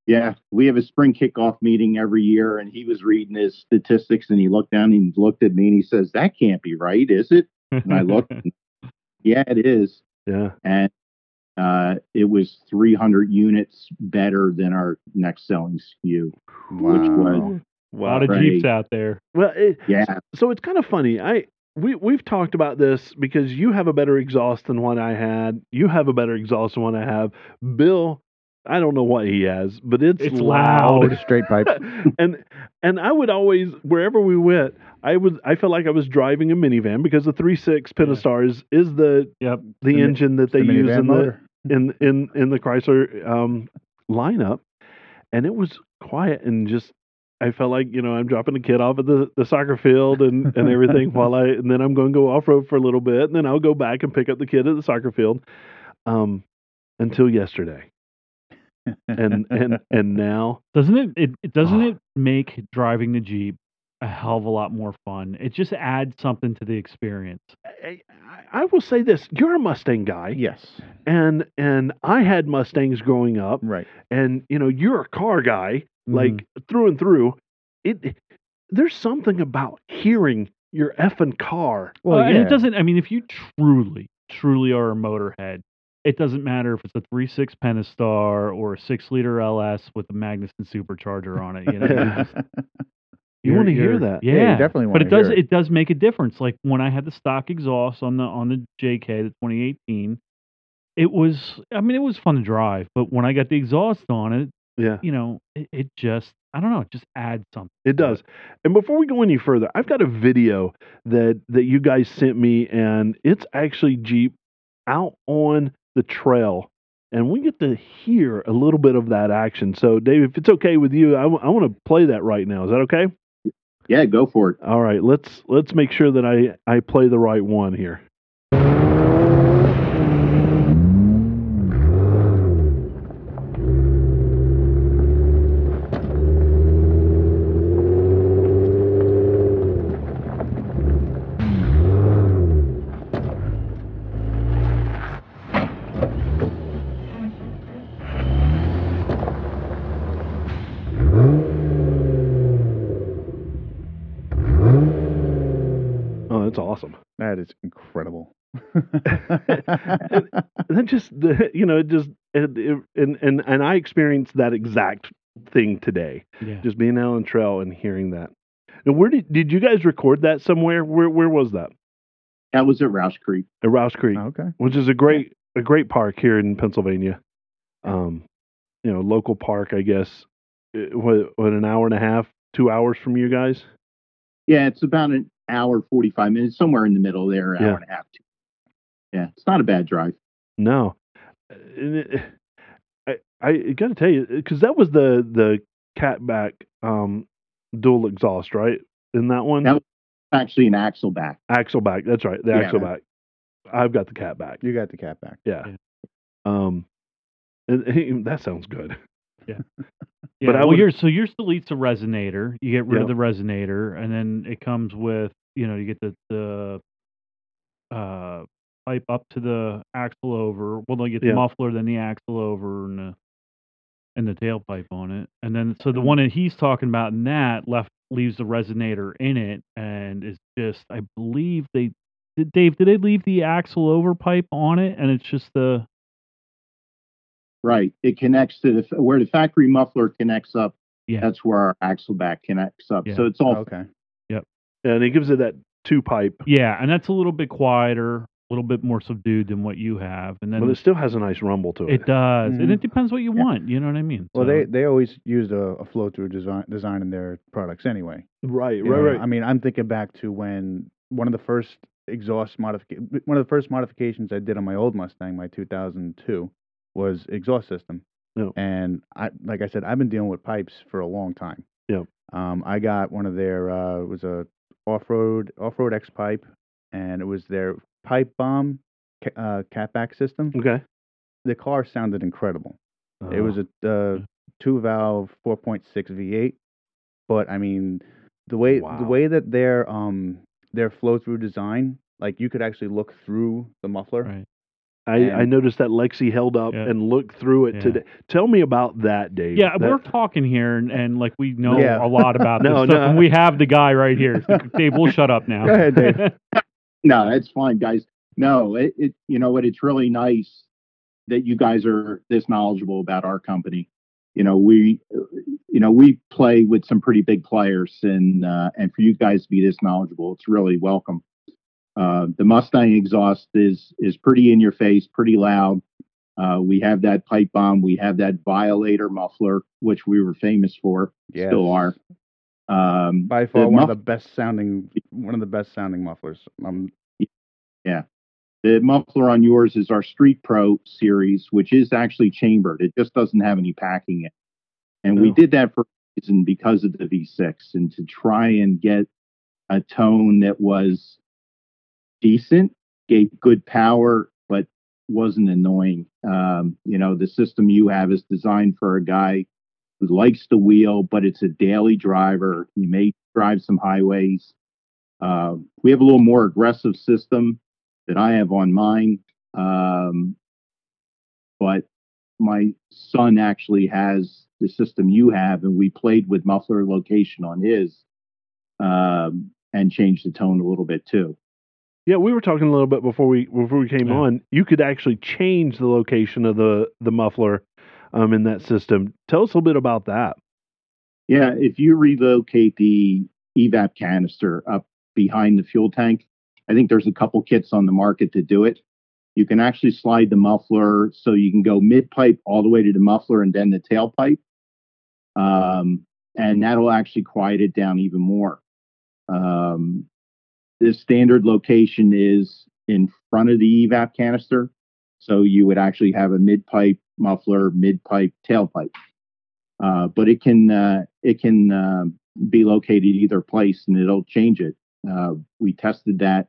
Speaker 11: Yeah, we have a spring kickoff meeting every year, and he was reading his statistics, and he looked down and he looked at me and he says, "That can't be right, is it?" And I looked, and, yeah, it is,
Speaker 1: Yeah.
Speaker 11: and uh, it was 300 units better than our next selling SKU, which was
Speaker 6: a lot of
Speaker 11: Right.
Speaker 6: Jeeps out there.
Speaker 1: Well, it,
Speaker 11: yeah,
Speaker 1: so it's kind of funny. I we we've talked about this because you have a better exhaust than what I had. You have a better exhaust than what I have. Bill, I don't know what he has, but it's,
Speaker 6: It's
Speaker 1: loud.
Speaker 6: loud. [LAUGHS]
Speaker 10: Straight pipe.
Speaker 1: and and I would always wherever we went, I would I felt like I was driving a minivan because the three six Pentastar is, is the
Speaker 6: Yep.
Speaker 1: the
Speaker 10: The
Speaker 1: engine that they
Speaker 10: the
Speaker 1: use
Speaker 10: minivan
Speaker 1: in the
Speaker 10: motor.
Speaker 1: In in in the Chrysler um, lineup, and it was quiet and just. I felt like you know I'm dropping a kid off at the, the soccer field and, and everything while I and then I'm going to go off road for a little bit and then I'll go back and pick up the kid at the soccer field, um, until yesterday and and and now
Speaker 6: Doesn't it, it, doesn't
Speaker 1: Oh.
Speaker 6: it make driving the Jeep a hell of a lot more fun? It just adds something to the experience.
Speaker 1: I, I will say this: you're a Mustang guy,
Speaker 10: yes.
Speaker 1: and and I had Mustangs growing up,
Speaker 10: Right.
Speaker 1: and you know you're a car guy
Speaker 6: Mm-hmm.
Speaker 1: like through and through. It there's something about hearing your effing car.
Speaker 6: Well, and it doesn't. I mean, if you truly, truly are a motorhead, it doesn't matter if it's a three six Pentastar or a six liter LS with a Magnuson supercharger on it. You know, [LAUGHS]
Speaker 1: Yeah.
Speaker 6: just-
Speaker 1: You wanna hear that.
Speaker 6: Yeah,
Speaker 1: Yeah, you definitely
Speaker 6: But it does.
Speaker 1: It.
Speaker 6: It does make a difference. Like when I had the stock exhaust on the on the JK, the 2018, it was. I mean, it was fun to drive. But when I got the exhaust on it,
Speaker 1: Yeah.
Speaker 6: you know, it, it just. I don't know. It just adds something.
Speaker 1: It does. And before we go any further, I've got a video that that you guys sent me, and it's actually Jeep out on the trail, and we get to hear a little bit of that action. So, Dave, if it's okay with you, I, want to play that right now. Is that okay?
Speaker 11: Yeah, go for it.
Speaker 1: All right, let's let's make sure that I I play the right one here. Oh, that's awesome.
Speaker 10: That is incredible. [LAUGHS]
Speaker 1: and that just the you know it just it, it, and and and I experienced that exact thing today.
Speaker 6: Yeah.
Speaker 1: Just being Alan on trail and hearing that. And where did did you guys record that somewhere? Where where was that?
Speaker 11: That was at Rausch Creek.
Speaker 1: At Rausch Creek.
Speaker 10: okay.
Speaker 1: Which is a great a great park here in Pennsylvania. Um, you know, local park, I guess. Uh, What, what an hour and a half, two hours from you guys?
Speaker 11: Yeah, it's about an hour forty five minutes, somewhere in the middle there, hour and a half. Two. Yeah, it's not a bad drive.
Speaker 1: No, it- I I got to tell you because that was the the catback um dual exhaust, right? In that one,
Speaker 11: That was actually an axle back.
Speaker 1: axle back. That's right, the
Speaker 11: Yeah.
Speaker 1: axle back. I've got the cat back.
Speaker 10: You got the cat back.
Speaker 1: Yeah. Um, and, and [LAUGHS] that sounds good.
Speaker 6: Yeah.
Speaker 1: But
Speaker 6: Yeah,
Speaker 1: I
Speaker 6: well,
Speaker 1: would-
Speaker 6: yours so yours deletes a resonator. You get rid of the resonator, and then it comes with you know you get the the uh pipe up to the axle over. Well, you get the
Speaker 1: Yeah.
Speaker 6: muffler, then the axle over, and the and the tailpipe on it, and then so the one that he's talking about in that left leaves the resonator in it, and is just I believe they did Dave did they leave the axle over pipe on it, and it's just the
Speaker 11: Right. It connects to the where the factory muffler connects up.
Speaker 6: Yeah.
Speaker 11: That's where our axle back connects up.
Speaker 6: Yeah.
Speaker 11: So it's all
Speaker 10: Okay.
Speaker 6: Yep.
Speaker 1: And it gives it that two pipe,
Speaker 6: Yeah, and that's a little bit quieter, a little bit more subdued than what you have, and then
Speaker 1: but it still has a nice rumble to it.
Speaker 6: it does, and it depends what you want. You know what I mean?
Speaker 10: Well,
Speaker 6: So-
Speaker 10: they they always used a, a flow through design design in their products anyway.
Speaker 1: right,
Speaker 10: You
Speaker 1: right,
Speaker 10: know,
Speaker 1: right.
Speaker 10: I mean, I'm thinking back to when one of the first exhaust modification, one of the first modifications I did on my old Mustang, my 2002, was exhaust system.
Speaker 1: Yeah.
Speaker 10: And I, like I said, I've been dealing with Pypes for a long time.
Speaker 1: Yeah.
Speaker 10: Um, I got one of their, uh, it was a off-road off-road X pipe, and it was their pipe bomb ca- uh, catback system.
Speaker 1: okay.
Speaker 10: The car sounded incredible. It
Speaker 1: Uh,
Speaker 10: was a uh, two valve 4.6 V8, but I mean the way
Speaker 1: Wow.
Speaker 10: the way that their um their flow through design, like you could actually look through the muffler.
Speaker 6: Right.
Speaker 1: I, I noticed that Lexi held up
Speaker 6: Yeah.
Speaker 1: and looked through it
Speaker 6: Yeah.
Speaker 1: today. Tell me about that, Dave.
Speaker 6: Yeah,
Speaker 1: That-
Speaker 6: we're talking here, and, and like we know
Speaker 10: Yeah.
Speaker 6: a lot about [LAUGHS]
Speaker 1: No,
Speaker 6: this stuff,
Speaker 1: no.
Speaker 6: and we have the guy right here. So, [LAUGHS] Dave, we'll shut up now.
Speaker 10: Go ahead, Dave. [LAUGHS]
Speaker 11: No, it's fine, guys. No, it, it you know what? It's really nice that you guys are this knowledgeable about our company. You know, we you know we play with some pretty big players, and uh, and for you guys to be this knowledgeable, it's really welcome. Uh, the Mustang exhaust is is pretty in your face, pretty loud. Uh, we have that pipe bomb, we have that violator muffler, which we were famous for,
Speaker 10: Yes.
Speaker 11: still are. Um,
Speaker 10: By far one
Speaker 11: muff-
Speaker 10: of the best sounding one of the best sounding mufflers. Um,
Speaker 11: Yeah. The muffler on yours is our Street Pro series, which is actually chambered. It just doesn't have any packing in it. And we
Speaker 1: Oh.
Speaker 11: did that for a reason because of the V6 and to try and get a tone that was decent, gave good power, but wasn't annoying. Um, you know, the system you have is designed for a guy who likes the wheel, but it's a daily driver. He may drive some highways. Uh, we have a little more aggressive system that I have on mine. Um, but my son actually has the system you have, and we played with muffler location on his. um, and changed the tone a little bit too.
Speaker 1: Yeah, we were talking a little bit before we before we came
Speaker 6: Yeah.
Speaker 1: on. You could actually change the location of the the muffler um, in that system. Tell us a little bit about that.
Speaker 11: Yeah, if you relocate the evap canister up behind the fuel tank, I think there's a couple kits on the market to do it. You can actually slide the muffler so you can go mid pipe all the way to the muffler and then the tailpipe. Um, and that'll actually quiet it down even more. Um, the standard location is in front of the evap canister. So you would actually have a mid pipe muffler, mid pipe tailpipe. Uh, but it can uh, it can uh, be located either place and it'll change it. Uh, we tested that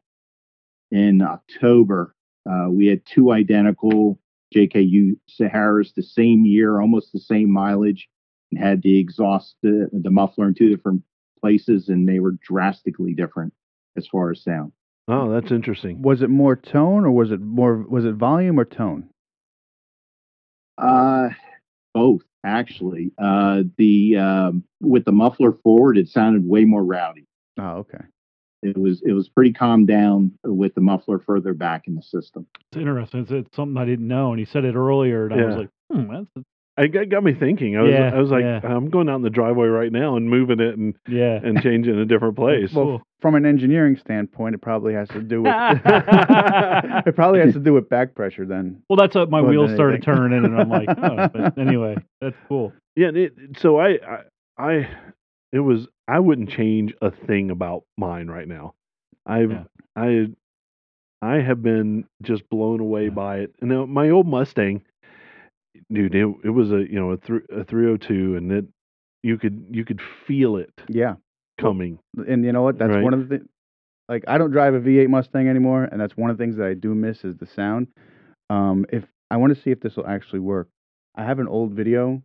Speaker 11: in October. Uh, we had two identical JKU Saharas the same year, almost the same mileage, and had the exhaust, uh, the muffler in two different places, and they were drastically different as far as sound.
Speaker 1: Oh, that's interesting.
Speaker 10: Was it more tone or was it more was it volume or tone?
Speaker 11: Uh, both actually. Uh, the um, with the muffler forward, it sounded way more rowdy.
Speaker 10: Oh, okay.
Speaker 11: It was it was pretty calmed down with the muffler further back in the system.
Speaker 6: It's interesting. It's, it's something I didn't know, and he said it earlier, and I was like, hmm, that's
Speaker 1: I got, got me thinking. I was
Speaker 6: Yeah,
Speaker 1: I was like,
Speaker 6: yeah.
Speaker 1: I'm going out in the driveway right now and moving it and
Speaker 6: yeah.
Speaker 1: and changing a different place.
Speaker 10: Well, from an engineering standpoint, it probably has to do with [LAUGHS] it probably has to do with back pressure then.
Speaker 6: Well, that's what my
Speaker 10: more
Speaker 6: wheels started
Speaker 10: anything.
Speaker 6: turning, and I'm like, oh, but [LAUGHS] anyway, that's cool.
Speaker 1: Yeah, it, so I, I, I, it was I wouldn't change a thing about mine right now. I've,
Speaker 6: Yeah.
Speaker 1: I, I have been just blown away by it. And now my old Mustang, dude, it, it was a you know a three a three hundred two, and it you could you could feel it
Speaker 10: Yeah.
Speaker 1: coming.
Speaker 10: And you know what? That's
Speaker 1: Right.
Speaker 10: one of the thi- like I don't drive a V8 Mustang anymore, and that's one of the things that I do miss is the sound. Um, if I want to see if this will actually work, I have an old video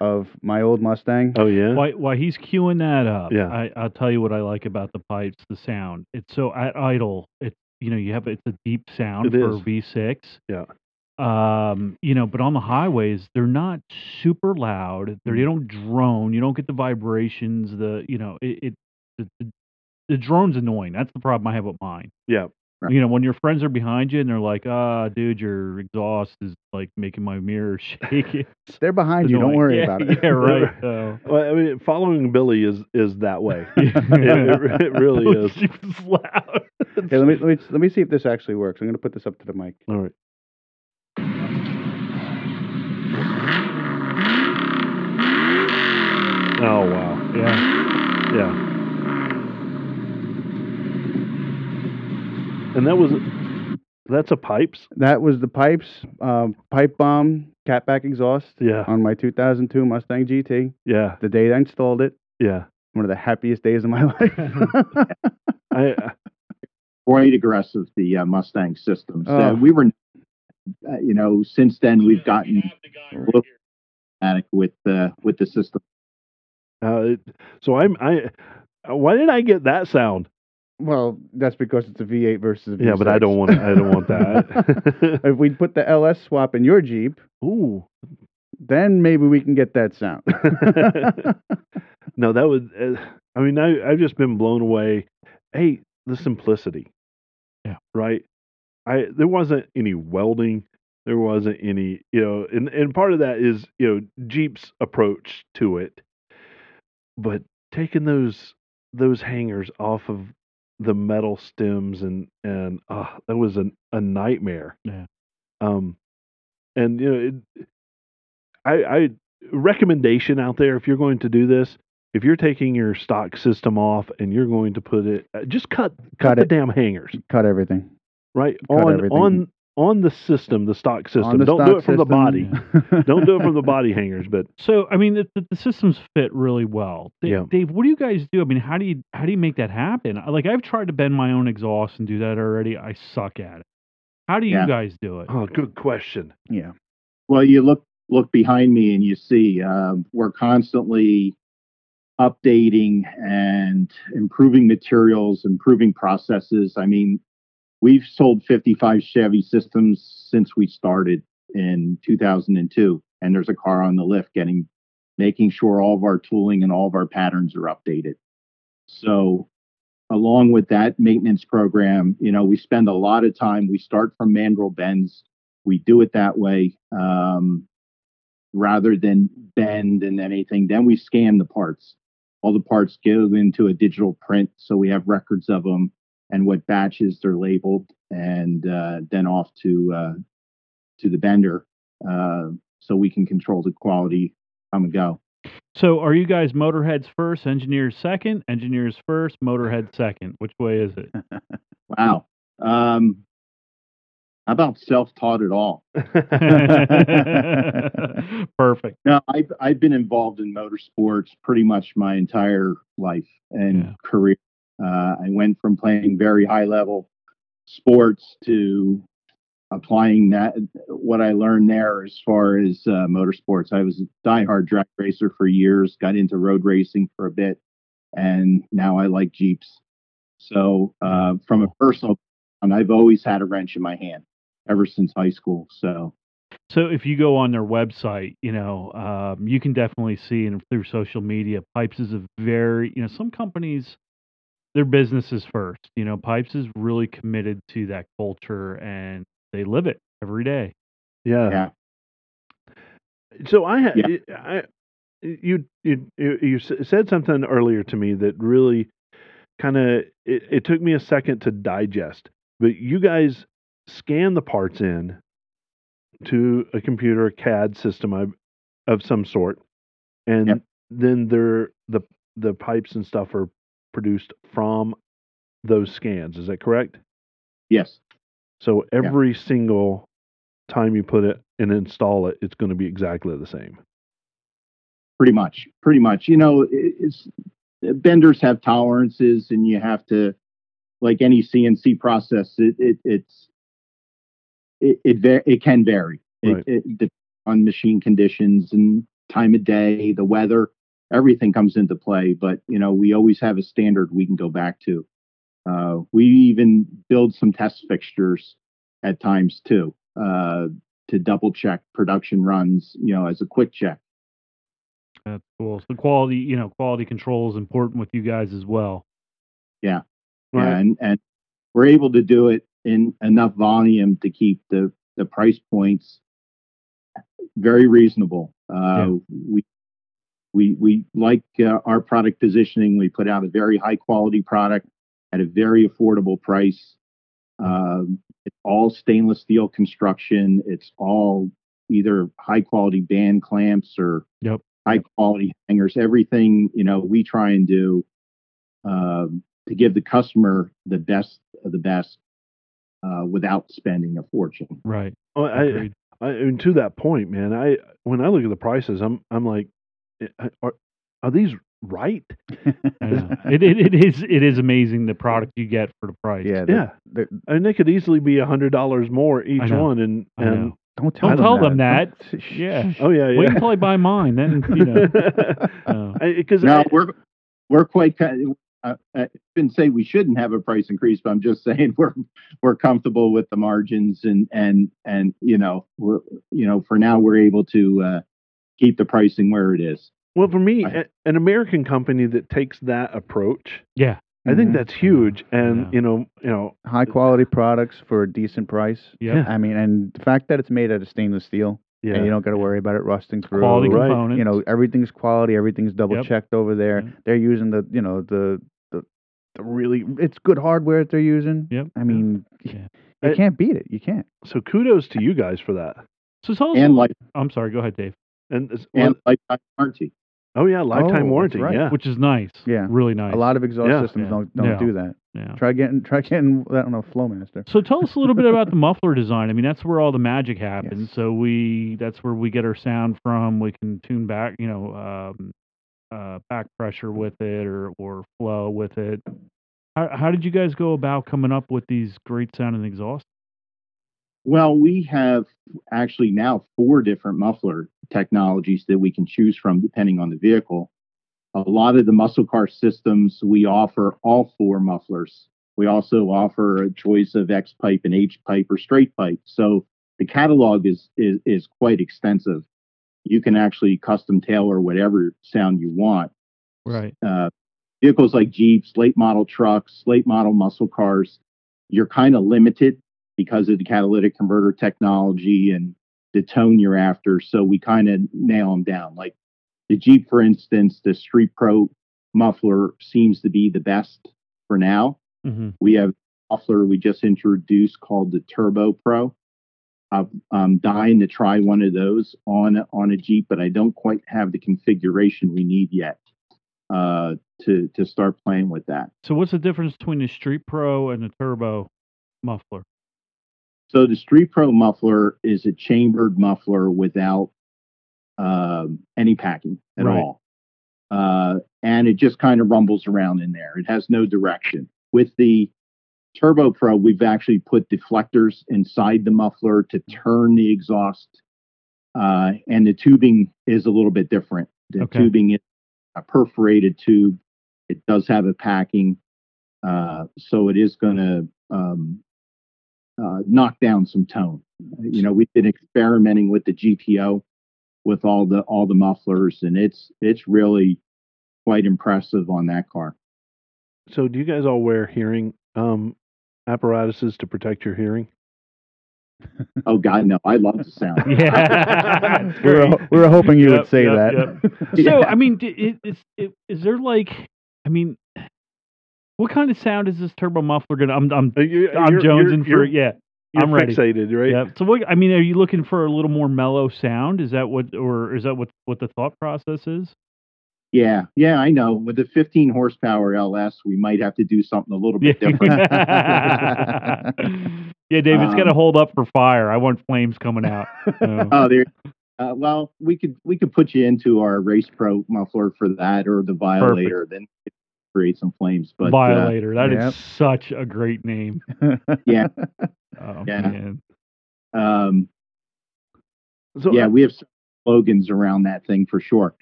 Speaker 10: of my old Mustang.
Speaker 1: Oh yeah,
Speaker 6: Why, why he's queuing that up?
Speaker 1: Yeah.
Speaker 6: I, I'll tell you what I like about the pipes, the sound. It's so at idle. It you know you have it's a deep sound
Speaker 1: It
Speaker 6: for
Speaker 1: is.
Speaker 6: a V6.
Speaker 1: yeah.
Speaker 6: Um, you know, but on the highways they're not super loud. They're,
Speaker 1: Mm.
Speaker 6: you don't drone. You don't get the vibrations. The you know it, it the, the the drone's annoying. That's the problem I have with mine.
Speaker 1: Yeah.
Speaker 6: You know, when your friends are behind you and they're like, "Ah, dude, your exhaust is like making my mirror [LAUGHS] shake." [LAUGHS]
Speaker 10: They're behind you. Don't worry
Speaker 6: Yeah,
Speaker 10: about [LAUGHS] it.
Speaker 6: Yeah, right. So.
Speaker 1: Well, I mean, following Billy is is that way. it, it, it really is.
Speaker 6: Loud.
Speaker 10: Hey, let me let me let me see if this actually works. I'm going to put this up to the mic.
Speaker 1: All right. Oh wow.
Speaker 6: Yeah.
Speaker 1: Yeah. And that was that's a pipes.
Speaker 10: That was the Pypes, um, pipe bomb, catback exhaust
Speaker 1: Yeah.
Speaker 10: on my 2002 Mustang GT.
Speaker 1: Yeah.
Speaker 10: The day I installed it,
Speaker 1: Yeah.
Speaker 10: one of the happiest days of my [LAUGHS] life. [LAUGHS]
Speaker 1: I
Speaker 11: Quite aggressive the uh, Mustang systems. Uh,
Speaker 10: Oh.
Speaker 11: we were, uh, you know, since then we've gotten a little automatic with the with the system.
Speaker 1: Uh, it- so I'm I why did I get that sound?
Speaker 10: well, that's because it's a V8 versus a V6.
Speaker 1: Yeah, but I don't want I don't want that. [LAUGHS] [LAUGHS]
Speaker 10: if we put the LS swap in your Jeep,
Speaker 1: Ooh.
Speaker 10: then maybe we can get that sound. [LAUGHS]
Speaker 1: no, that was. Uh, I mean, I I've just been blown away. Hey, the simplicity.
Speaker 6: Yeah.
Speaker 1: Right. I there wasn't any welding. There wasn't any, you know, and and part of that is you know Jeep's approach to it. But taking those those hangers off of the metal stems and and ah, that was an, a nightmare.
Speaker 6: Yeah.
Speaker 1: Um, and you know, it, I, I recommendation out there if you're going to do this, if you're taking your stock system off and you're going to put it, uh, just cut cut,
Speaker 10: Cut
Speaker 1: the damn hangers,
Speaker 10: Cut everything.
Speaker 1: right
Speaker 10: Cut
Speaker 1: on
Speaker 10: everything.
Speaker 1: on on the system, the stock system.
Speaker 10: The
Speaker 1: Don't do it from the body. [LAUGHS] Don't do it from the body hangers. But
Speaker 6: So I mean, the, the, the systems fit really well. Da-
Speaker 1: Yeah.
Speaker 6: Dave, what do you guys do? I mean, how do you how do you make that happen? Like I've tried to bend my own exhaust and do that already. I suck at it. How do you
Speaker 11: Yeah.
Speaker 6: guys do it?
Speaker 1: oh, good question.
Speaker 10: yeah.
Speaker 11: Well, you look look behind me and you see um, we're constantly updating and improving materials, improving processes. I mean, we've sold 55 Chevy systems since we started in 2002, and there's a car on the lift getting making sure all of our tooling and all of our patterns are updated. So, along with that maintenance program, you know, we spend a lot of time. We start from mandrel bends. We do it that way um, rather than bend and anything. Then we scan the parts. All the parts go into a digital print, so we have records of them and what batches they're labeled, and uh, then off to uh, to the bender, uh, so we can control the quality come and go.
Speaker 6: So, are you guys motorheads first, engineers second, engineers first, motorhead second? Which way is it? [LAUGHS]
Speaker 11: Wow. Um, how about self-taught at all? [LAUGHS] [LAUGHS]
Speaker 6: Perfect.
Speaker 11: No, I've I've been involved in motorsports pretty much my entire life and career. Uh, I went from playing very high level sports to applying that what I learned there as far as uh, motorsports. I was a diehard drag racer for years, got into road racing for a bit, and now I like Jeeps. So uh, from a personal, and I've always had a wrench in my hand ever since high school. So
Speaker 6: So if you go on their website, you know, um, you can definitely see and through social media, Pypes is a very, you know, some companies, their business is first. You know, Pypes is really committed to that culture and they live it every day.
Speaker 1: Yeah.
Speaker 11: yeah,
Speaker 1: So I had
Speaker 11: Yeah.
Speaker 1: I you you you you said something earlier to me that really kind of it, it took me a second to digest. But you guys scan the parts in to a computer CAD system of, of some sort, and
Speaker 11: Yep.
Speaker 1: then they're the the pipes and stuff are produced from those scans. Is that correct?
Speaker 11: yes,
Speaker 1: So every single time you put it and install it, it's going to be exactly the same.
Speaker 11: pretty much, pretty much. You know, it's eh, benders have tolerances, and you have to, like any CNC process, it, it it's it it, it can vary.
Speaker 1: Right.
Speaker 11: It, it depends on machine conditions and time of day, the weather, everything comes into play. But you know, we always have a standard we can go back to. Uh, we even build some test fixtures at times too uh, to double check production runs. You know, as a quick check.
Speaker 6: That's cool. So quality, you know, quality control is important with you guys as well.
Speaker 11: Yeah.
Speaker 1: Right.
Speaker 11: Yeah, and and we're able to do it in enough volume to keep the the price points very reasonable. Uh, We we we like uh, our product positioning. We put out a very high quality product at a very affordable price. Um, it's all stainless steel construction. It's all either high quality band clamps or
Speaker 6: Yep.
Speaker 11: high quality hangers. Everything you know we try and do um, to give the customer the best of the best uh, without spending a fortune.
Speaker 6: Right.
Speaker 1: Oh, I,
Speaker 6: Agreed.
Speaker 1: I, and to that point, man, I when I look at the prices, I'm I'm like, are, are these right? [LAUGHS]
Speaker 6: I know. [LAUGHS] it, it it is it is amazing the product you get for the price.
Speaker 10: Yeah, the-
Speaker 1: Yeah,
Speaker 10: the-
Speaker 1: and they could easily be a hundred dollars more each one, and and
Speaker 10: don't tell
Speaker 6: Don't
Speaker 10: them
Speaker 6: tell
Speaker 10: that.
Speaker 6: them that.
Speaker 10: Don't- [LAUGHS]
Speaker 6: Yeah.
Speaker 1: oh yeah,
Speaker 6: Wait
Speaker 1: yeah.
Speaker 6: until I buy mine, then you know. uh,
Speaker 1: Because
Speaker 11: No, we're we're quite. ki- Uh, I didn't say we shouldn't have a price increase, but I'm just saying we're we're comfortable with the margins and and and you know we're you know for now we're able to uh, keep the pricing where it is.
Speaker 1: well for me,
Speaker 11: Right.
Speaker 1: a- an American company that takes that approach,
Speaker 6: yeah.
Speaker 1: I think
Speaker 10: Mhm.
Speaker 1: that's huge. And
Speaker 6: Yeah.
Speaker 1: you know, you know,
Speaker 10: High quality products for a decent price.
Speaker 6: Yeah,
Speaker 10: I mean, and the fact that it's made out of stainless steel,
Speaker 1: yeah,
Speaker 10: and you don't got to worry about it rusting through.
Speaker 6: Quality
Speaker 1: Right.
Speaker 6: components.
Speaker 10: You know, everything's quality. Everything's double
Speaker 6: Yep.
Speaker 10: checked over there.
Speaker 6: Yeah.
Speaker 10: They're using the, you know, the the the really it's good hardware that they're using.
Speaker 6: Yep.
Speaker 10: I mean,
Speaker 6: Yeah.
Speaker 10: you
Speaker 1: I-
Speaker 10: can't beat it. You can't.
Speaker 1: so kudos to you guys for that.
Speaker 6: So tell us.
Speaker 11: And like
Speaker 6: I'm sorry. Go ahead, Dave.
Speaker 1: And, it's-
Speaker 11: and lifetime warranty.
Speaker 1: oh yeah, lifetime
Speaker 10: Oh,
Speaker 1: warranty.
Speaker 10: right.
Speaker 1: Yeah,
Speaker 6: Which is nice.
Speaker 10: Yeah.
Speaker 6: Really nice.
Speaker 10: A lot of exhaust
Speaker 1: Yeah.
Speaker 10: systems
Speaker 6: Yeah.
Speaker 10: don't don't
Speaker 6: Yeah.
Speaker 10: do that.
Speaker 6: Yeah.
Speaker 10: Try getting try getting I don't know Flowmaster.
Speaker 6: So tell us a little bit about the muffler design. I mean, that's where all the magic happens.
Speaker 10: Yes.
Speaker 6: So we that's where we get our sound from. We can tune back, you know, um, uh, back pressure with it or or flow with it. How how did you guys go about coming up with these great sounding exhausts?
Speaker 11: Well, we have actually now four different muffler technologies that we can choose from depending on the vehicle. A lot of the muscle car systems, we offer all four mufflers. We also offer a choice of X pipe and H pipe or straight pipe. So the catalog is, is, is quite extensive. You can actually custom tailor whatever sound you want.
Speaker 6: Right.
Speaker 11: Uh, vehicles like Jeeps, late model trucks, late model muscle cars, you're kind of limited because of the catalytic converter technology and the tone you're after. So we kind of nail them down. Like the Jeep, for instance, the Street Pro muffler seems to be the best for now.
Speaker 6: hmm
Speaker 11: We have a muffler we just introduced called the Turbo Pro. I'm, I'm dying to try one of those on on a Jeep, but I don't quite have the configuration we need yet uh, to to start playing with that.
Speaker 6: So what's the difference between the Street Pro and the Turbo muffler?
Speaker 11: So the Street Pro muffler is a chambered muffler without um, any packing at
Speaker 6: Right.
Speaker 11: all, uh, and it just kind of rumbles around in there. It has no direction. With the Turbo Pro, we've actually put deflectors inside the muffler to turn the exhaust, uh, and the tubing is a little bit different. The
Speaker 6: Okay.
Speaker 11: tubing is a perforated tube. It does have a packing, uh, so it is going to um, uh, knock down some tone. You know, we've been experimenting with the GTO with all the all the mufflers, and it's it's really quite impressive on that car.
Speaker 1: So, do you guys all wear hearing um, apparatuses to protect your hearing? [LAUGHS]
Speaker 11: Oh God, no! I love the sound. [LAUGHS]
Speaker 6: Yeah,
Speaker 10: We were, we were hoping you
Speaker 6: Yep,
Speaker 10: would say
Speaker 6: yep,
Speaker 10: that. [LAUGHS]
Speaker 6: So I mean, d- i- is is, is there like, I mean, what kind of sound is this turbo muffler gonna? I'm I'm
Speaker 1: Uh, you-
Speaker 6: I'm
Speaker 1: you're-
Speaker 6: jonesing
Speaker 1: you're-
Speaker 6: for yeah.
Speaker 1: You're
Speaker 6: I'm ready.
Speaker 1: fixated, right?
Speaker 6: Yeah. So what? I mean, are you looking for a little more mellow sound? Is that what, or is that what what the thought process is?
Speaker 11: Yeah, yeah, I know. With the 15 horsepower LS, we might have to do something a little bit
Speaker 6: Yeah.
Speaker 11: different. [LAUGHS]
Speaker 6: yeah, Dave, it's got to
Speaker 11: Um,
Speaker 6: hold up for fire. I want flames coming out. So, [LAUGHS]
Speaker 11: oh, there. Uh, well, we could we could put you into our Race Pro muffler for that, or the Violator. Then create some flames. But uh,
Speaker 6: Violator. That is
Speaker 10: Yep.
Speaker 6: such a great name. [LAUGHS]
Speaker 11: yeah,
Speaker 6: Oh
Speaker 11: Yeah.
Speaker 6: man.
Speaker 11: um,
Speaker 1: So,
Speaker 11: yeah,
Speaker 1: uh,
Speaker 11: we have slogans around that thing for sure.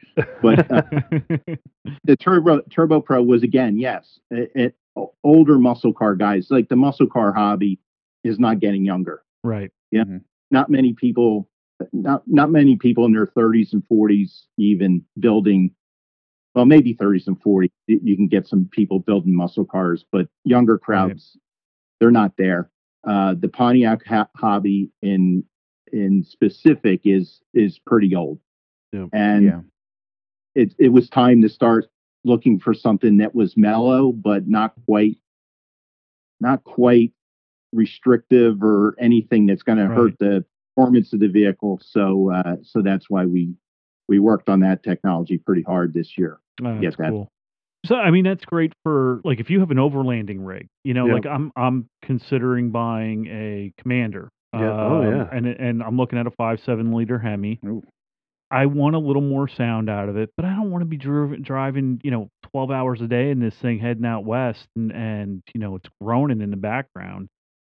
Speaker 11: But uh, [LAUGHS] the Turbo Turbo Pro was again, yes, it, it, older muscle car guys like the muscle car hobby is not getting younger.
Speaker 6: right. Yeah.
Speaker 11: Not many people, not not many people in their 30s and 40s even building. Well, maybe 30s and 40s. You can get some people building muscle cars, but younger crowds, they're not there. Uh, the Pontiac ha- hobby in in specific is is pretty old,
Speaker 1: Yeah.
Speaker 11: and
Speaker 10: yeah.
Speaker 11: it it was time to start looking for something that was mellow but not quite not quite restrictive or anything that's going to hurt the performance of the vehicle so uh, so that's why we we worked on that technology pretty hard this year
Speaker 6: Oh, that's
Speaker 11: that.
Speaker 6: cool. So I mean that's great for like if you have an overlanding rig, you know,
Speaker 1: Yeah.
Speaker 6: like I'm I'm considering buying a Commander.
Speaker 1: Yeah. Oh,
Speaker 6: Um,
Speaker 1: yeah.
Speaker 6: And and I'm looking at a five seven liter Hemi.
Speaker 10: Ooh.
Speaker 6: I want a little more sound out of it, but I don't want to be driving, you know, 12 hours a day in this thing heading out west and, and, you know, it's groaning in the background.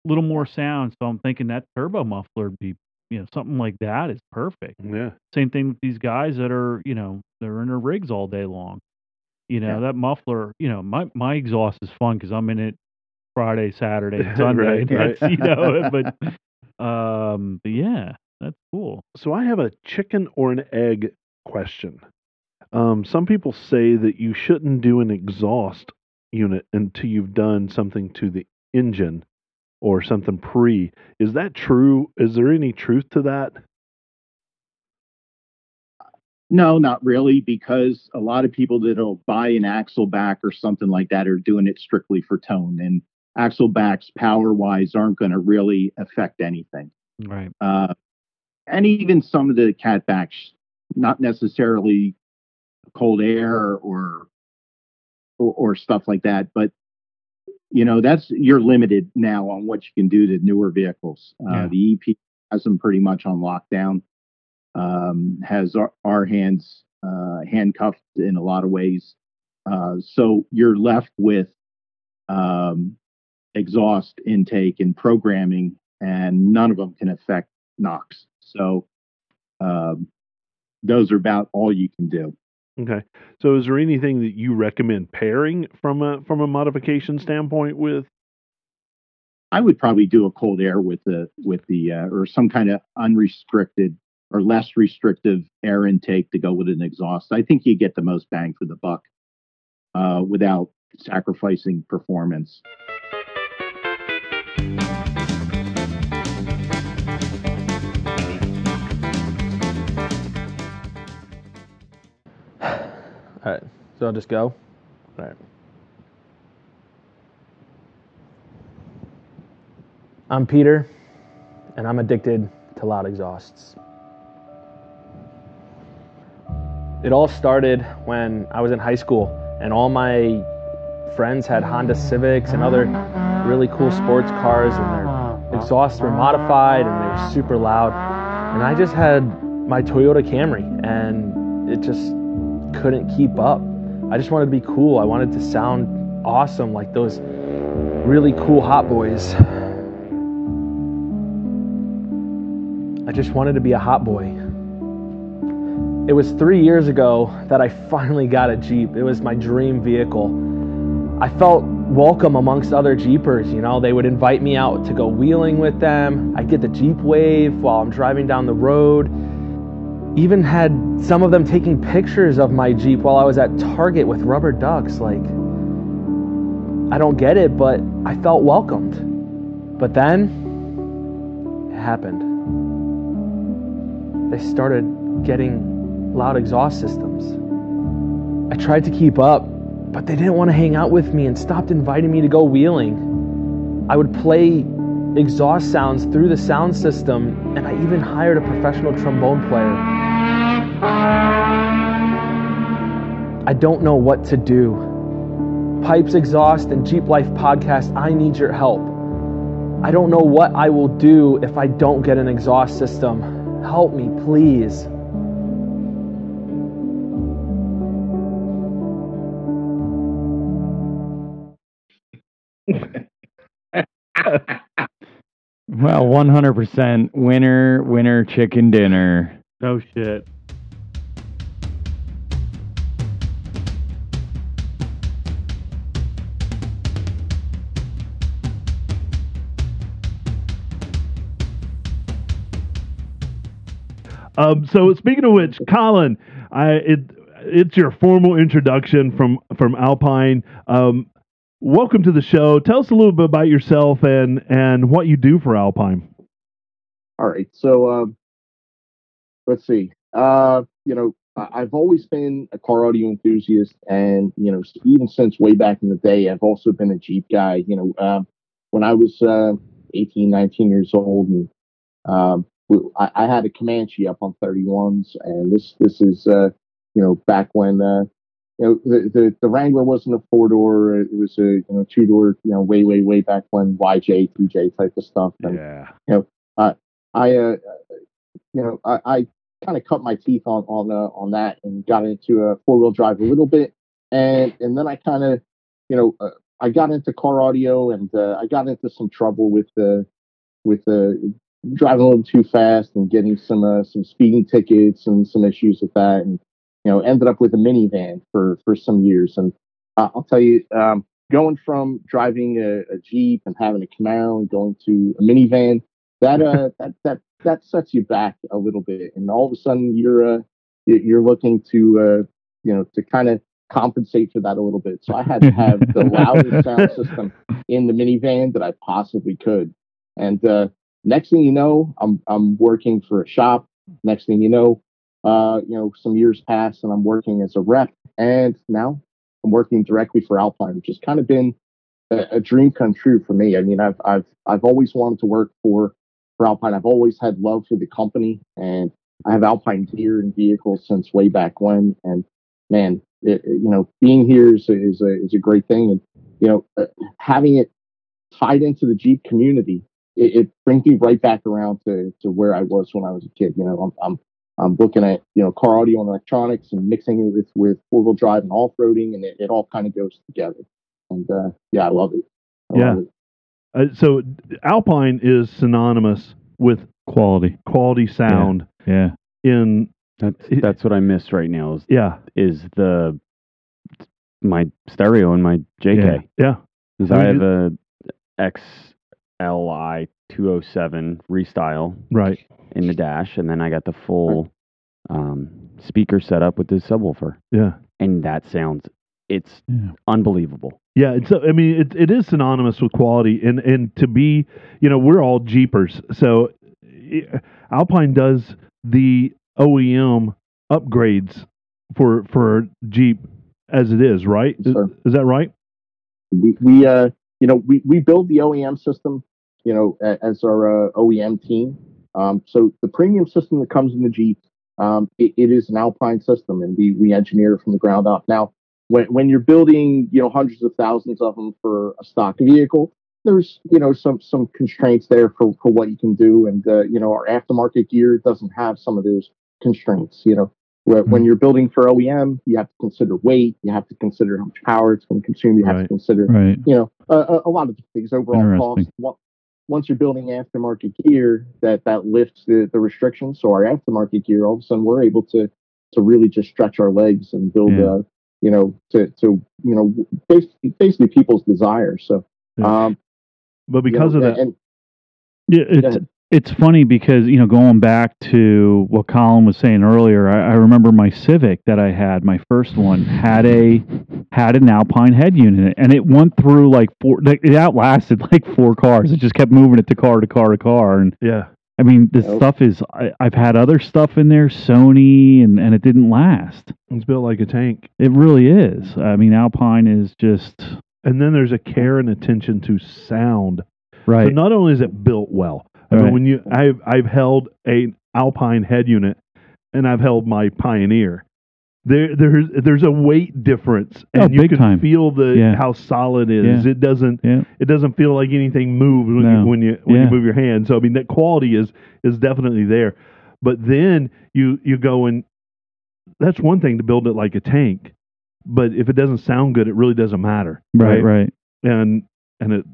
Speaker 6: A little more sound. So I'm thinking that turbo muffler would be, you know, something like that is perfect.
Speaker 1: yeah.
Speaker 6: Same thing with these guys that are, you know, they're in their rigs all day long. You know,
Speaker 10: Yeah.
Speaker 6: that muffler, you know, my, my exhaust is fun because I'm in it Friday, Saturday, [LAUGHS] Sunday. [LAUGHS]
Speaker 1: Right, right.
Speaker 6: you know, but, [LAUGHS] um, but yeah, that's cool.
Speaker 1: So I have a chicken or an egg question. Um, some people say that you shouldn't do an exhaust unit until you've done something to the engine or something pre. Is that true? Is there any truth to that?
Speaker 11: no not really because a lot of people that'll buy an axle back or something like that are doing it strictly for tone and axle backs power wise aren't going to really affect anything
Speaker 6: Right.
Speaker 11: uh, and even some of the catbacks, not necessarily cold air or, or or stuff like that, but you know that's you're limited now on what you can do to newer vehicles. Uh,
Speaker 6: Yeah.
Speaker 11: The EP has them pretty much on lockdown. Um, has our, our hands uh, handcuffed in a lot of ways, uh, so you're left with um, exhaust intake and programming, and none of them can affect NOx. So um, those are about all you can do.
Speaker 1: Okay. So is there anything that you recommend pairing from a from a modification standpoint with?
Speaker 11: I would probably do a cold air with the with the uh, or some kind of unrestricted or less restrictive air intake to go with an exhaust. I think you get the most bang for the buck.
Speaker 12: uh, without sacrificing performance.
Speaker 13: Right, so I'll just go. All right. I'm Peter, and I'm addicted to loud exhausts. It all started when I was in high school, and all my friends had Honda Civics and other really cool sports cars, and their exhausts were modified and they were super loud. And I just had my Toyota Camry, and it just couldn't keep up. I just wanted to be cool. I wanted to sound awesome like those really cool hot boys. I just wanted to be a hot boy. It was three years ago that I [LAUGHS] finally got a Jeep. It was my dream vehicle. I felt welcome amongst other Jeepers. You know, they would invite me out to go wheeling with them. I'd get the Jeep wave while I'm driving down the road. Even had some of them taking pictures of my Jeep while I was at Target with rubber ducks. Like, I don't get it, but I felt welcomed. But then, it happened. They started getting loud exhaust systems. I tried to keep up, but they didn't want to hang out with me and stopped inviting me to go wheeling. I would play exhaust sounds through the sound system, and I even hired a professional trombone player. I don't know what to do. Pypes Exhaust and Jeep Life podcast, I need your help. I don't know what I will do if I don't get an exhaust system. Help me, please.
Speaker 2: Well, 100% winner, winner, chicken dinner.
Speaker 14: No shit.
Speaker 1: Um, so speaking of which, Colin, I it it's your formal introduction from from Alpine. Um, welcome to the show. Tell us a little bit about yourself and and what you do for Alpine.
Speaker 12: All right. So um, let's see. Uh, you know, I've always been a car audio enthusiast, and you know, even since way back in the day, I've also been a Jeep guy. You know, um, when I was uh, 18, 19 years old, and um, w- I, I had a Comanche up on 31s, and this this is uh, you know back when uh, you know the, the the Wrangler wasn't a four door; it was a you know two door. You know, way way way back when YJ, TJ type of stuff. And,
Speaker 1: Yeah.
Speaker 12: you know, uh, I, uh, you know, I, I kind of cut my teeth on on uh, on that and got into a four wheel drive a little bit, and and then I kind of, you know, uh, I got into car audio and uh, I got into some trouble with the with the driving a little too fast and getting some uh, some speeding tickets and some issues with that, and you know, ended up with a minivan for for some years. And uh, I'll tell you, um, going from driving a, a Jeep and having a Camaro and going to a minivan, that uh [LAUGHS] that that that sets you back a little bit, and all of a sudden you're uh you- you're looking to uh you know to kind of compensate for that a little bit. So I had to have the loudest sound [LAUGHS] system in the minivan that I possibly could. And uh, next thing you know, I'm I'm working for a shop. Next thing you know, uh, you know, some years pass and I'm working as a rep, and now I'm working directly for Alpine, which has kind of been a, a dream come true for me. I mean, I've I've I've always wanted to work for for Alpine. I've always had love for the company, and I have Alpine gear and vehicles since way back when. And man, it, you know, being here is a, is a is a great thing, and you know, uh, having it tied into the Jeep community, it, it brings me right back around to to where I was when I was a kid. You know, I'm I'm I'm looking at you know car audio and electronics and mixing it with with four wheel drive and off roading, and it, it all kind of goes together. And uh, yeah, I love it. I
Speaker 1: Yeah.
Speaker 12: love it.
Speaker 1: Uh, so Alpine is synonymous with
Speaker 6: quality,
Speaker 1: quality sound.
Speaker 6: Yeah.
Speaker 1: In
Speaker 2: That's that's what I miss right now. Is
Speaker 1: yeah
Speaker 2: is the my stereo and my JK.
Speaker 1: Yeah.
Speaker 2: Because
Speaker 1: I
Speaker 2: I
Speaker 1: mean,
Speaker 2: have a XLI 207 restyle
Speaker 1: right
Speaker 2: in the dash, and then I got the full um, speaker set up with the subwoofer.
Speaker 1: Yeah.
Speaker 2: and that sounds it's unbelievable.
Speaker 1: Yeah, it's. I mean, it it is synonymous with quality, and and to be, you know, we're all Jeepers, so eh, Alpine does the OEM upgrades for for Jeep as it is, right? Is, is that right?
Speaker 12: we, we uh you know we, we build the OEM system you know as our uh, OEM team um, so the premium system that comes in the Jeep um, it, it is an Alpine system and we we engineer it from the ground up now when when you're building you know hundreds of thousands of them for a stock vehicle there's you know some some constraints there for for what you can do and uh, you know our aftermarket gear doesn't have some of those constraints you know where, when you're building for OEM, you have to consider weight, you have to consider how much power it's going to consume, you have to consider,
Speaker 15: Right.
Speaker 12: you know, a, a, lot of things, overall cost.
Speaker 15: Interesting.
Speaker 12: Once you're building aftermarket gear, that that lifts the, the restrictions. So our aftermarket gear, all of a sudden, we're able to to really just stretch our legs and build,
Speaker 15: Yeah.
Speaker 12: uh, you know, to to you know, basically, basically people's desires. So, um,
Speaker 1: but
Speaker 12: you
Speaker 1: because
Speaker 12: know,
Speaker 1: of that,
Speaker 12: and
Speaker 6: Yeah, it's it's funny because you know going back to what Colin was saying earlier, I, I remember my Civic that I had, my first one had a had an Alpine head unit, and it went through like four. like, It outlasted [LAUGHS] like four cars. It just kept moving it to car to car to car, and
Speaker 1: yeah,
Speaker 6: I mean this stuff is. I, I've had other stuff in there, Sony, and and it didn't last.
Speaker 1: it's built like a tank.
Speaker 6: It really is. I mean, Alpine is just
Speaker 1: And then there's a care and attention to sound.
Speaker 6: Right.
Speaker 1: So not only is it built well,
Speaker 6: Right.
Speaker 1: when you I've I've held a Alpine head unit, and I've held my Pioneer. There there's there's a weight difference, and
Speaker 6: Oh,
Speaker 1: you can
Speaker 6: time.
Speaker 1: feel the
Speaker 6: Yeah.
Speaker 1: how solid it is.
Speaker 6: Yeah.
Speaker 1: It doesn't
Speaker 6: Yeah.
Speaker 1: it doesn't feel like anything moves when
Speaker 6: No.
Speaker 1: you when you when you move your hand. So I mean that quality is is definitely there. But then you you go and that's one thing to build it like a tank, but if it doesn't sound good, it really doesn't matter.
Speaker 6: right, right.
Speaker 1: And and it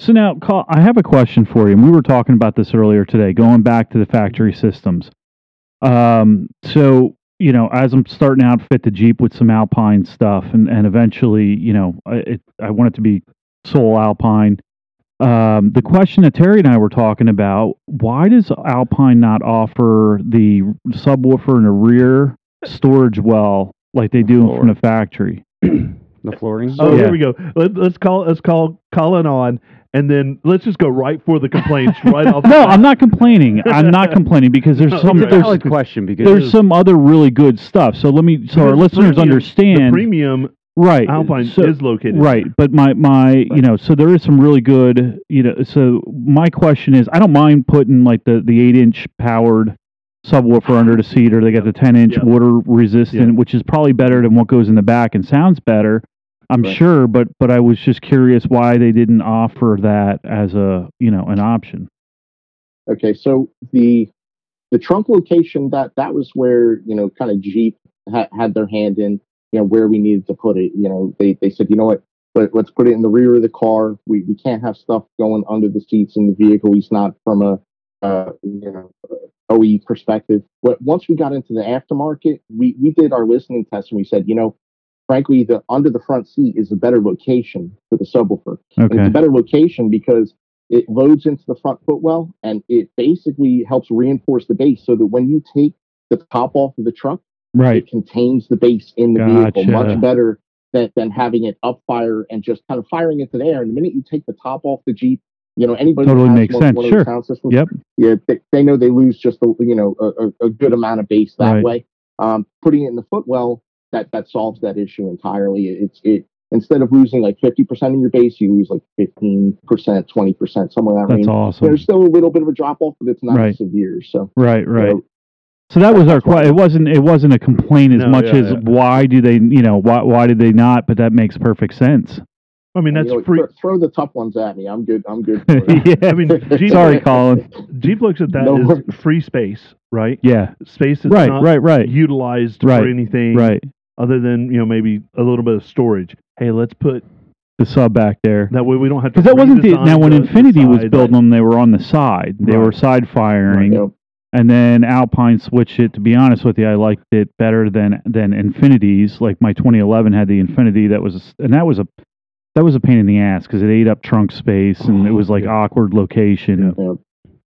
Speaker 6: So now, I have a question for you. And we were talking about this earlier today, going back to the factory systems. Um, so you know, as I'm starting to outfit the Jeep with some Alpine stuff, and and eventually, you know, I, it, I want it to be sole Alpine. Um, the question that Terry and I were talking about: Why does Alpine not offer the subwoofer and a rear storage well like they do from the factory? [CLEARS THROAT]
Speaker 2: The flooring.
Speaker 1: Oh, here we go. Let, let's call let's call Colin on, and then let's just go right for the complaints [LAUGHS] right off.
Speaker 6: No, I'm not complaining. I'm not [LAUGHS] complaining because there's
Speaker 1: No,
Speaker 6: some
Speaker 1: it's a
Speaker 6: there's,
Speaker 1: valid question because
Speaker 6: there's
Speaker 1: there's-
Speaker 6: some other really good stuff. So let me so our
Speaker 1: Because
Speaker 6: listeners
Speaker 1: premium-
Speaker 6: understand
Speaker 1: the premium
Speaker 6: right
Speaker 1: Alpine
Speaker 6: so-
Speaker 1: is located
Speaker 6: right. But my my you know so there is some really good you know so my question is I don't mind putting like the the eight inch powered subwoofer under the seat or they got the 10 inch water resistant which is probably better than what goes in the back and sounds better i'm
Speaker 12: Right.
Speaker 6: sure but but i was just curious why they didn't offer that as a you know an option
Speaker 12: Okay, so the the trunk location that that was where you know kind of Jeep ha- had their hand in you know where we needed to put it. You know they they said you know what but let's put it in the rear of the car. We we can't have stuff going under the seats in the vehicle. It's not from a uh, you know OE perspective. But once we got into the aftermarket, we we did our listening test and we said you know frankly the under the front seat is a better location for the subwoofer. And it's a better location because it loads into the front footwell and it basically helps reinforce the bass so that when you take the top off of the truck,
Speaker 6: right
Speaker 12: it contains the bass in the vehicle much better than, than having it up fire and just kind of firing it to the air. And the minute you take the top off the Jeep, you know, anybody
Speaker 6: Totally
Speaker 12: has
Speaker 6: makes
Speaker 12: one,
Speaker 6: sense.
Speaker 12: one
Speaker 6: Sure.
Speaker 12: sound systems,
Speaker 6: Yep.
Speaker 12: yeah, they, they know they lose just a, you know, a, a- good amount of bass that
Speaker 6: Right.
Speaker 12: way. Um, putting it in the footwell, that, that solves that issue entirely. It's, it, instead of losing like 50% of your bass, you lose like 15%, 20%, somewhere in that
Speaker 6: That's
Speaker 12: range.
Speaker 6: awesome.
Speaker 12: There's still a little bit of a drop off, but it's not
Speaker 6: Right.
Speaker 12: severe. So,
Speaker 6: Right, right.
Speaker 12: know,
Speaker 6: So that was our question. It wasn't. It wasn't a complaint as
Speaker 1: No,
Speaker 6: much
Speaker 1: yeah,
Speaker 6: as
Speaker 1: yeah.
Speaker 6: why do they? You know, why why did they not? But that makes perfect sense.
Speaker 1: I mean
Speaker 12: you
Speaker 1: that's
Speaker 12: know,
Speaker 1: free.
Speaker 12: throw, throw the tough ones at me. I'm good. I'm good. [LAUGHS]
Speaker 6: Yeah.
Speaker 1: I mean, [LAUGHS] Jeep,
Speaker 6: Sorry, Colin.
Speaker 1: Jeep looks at that
Speaker 12: No
Speaker 1: as free space, right?
Speaker 6: Yeah.
Speaker 1: Space that's
Speaker 6: Right,
Speaker 1: not
Speaker 6: right, right.
Speaker 1: utilized
Speaker 6: Right,
Speaker 1: for anything
Speaker 6: Right.
Speaker 1: Other than you know maybe a little bit of storage. Hey, let's put
Speaker 6: The sub back there.
Speaker 1: that way we don't have to.
Speaker 6: Because that wasn't the now when
Speaker 1: the- the
Speaker 6: Infinity was
Speaker 1: sides.
Speaker 6: building them, they were on the side. They were side firing,
Speaker 12: Yep.
Speaker 6: and then Alpine switched it. To be honest with you, I liked it better than than Infinities. Like my 2011 had the Infinity that was, and that was a that was a pain in the ass because it ate up trunk space and it oh, was like awkward location.
Speaker 12: Yep.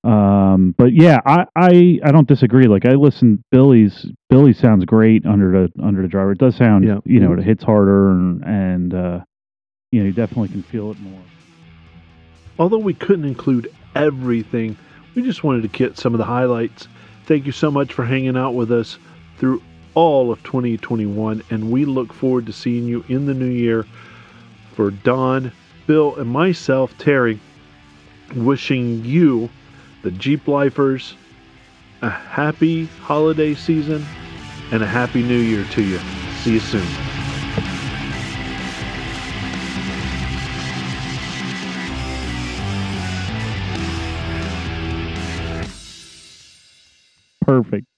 Speaker 6: Um, but yeah, I, I I don't disagree. Like I listen, Billy's Billy sounds great under the under the driver. It does sound,
Speaker 1: Yeah.
Speaker 6: you know, it hits harder and and uh, you know, you definitely can feel it more.
Speaker 1: Although we couldn't include everything, we just wanted to get some of the highlights. Thank you so much for hanging out with us through all of 2021, and we look forward to seeing you in the new year. For Don, Bill, and myself, Terry, wishing you, the Jeep Lifers, a happy holiday season and a happy new year to you. See you soon.
Speaker 6: Perfect.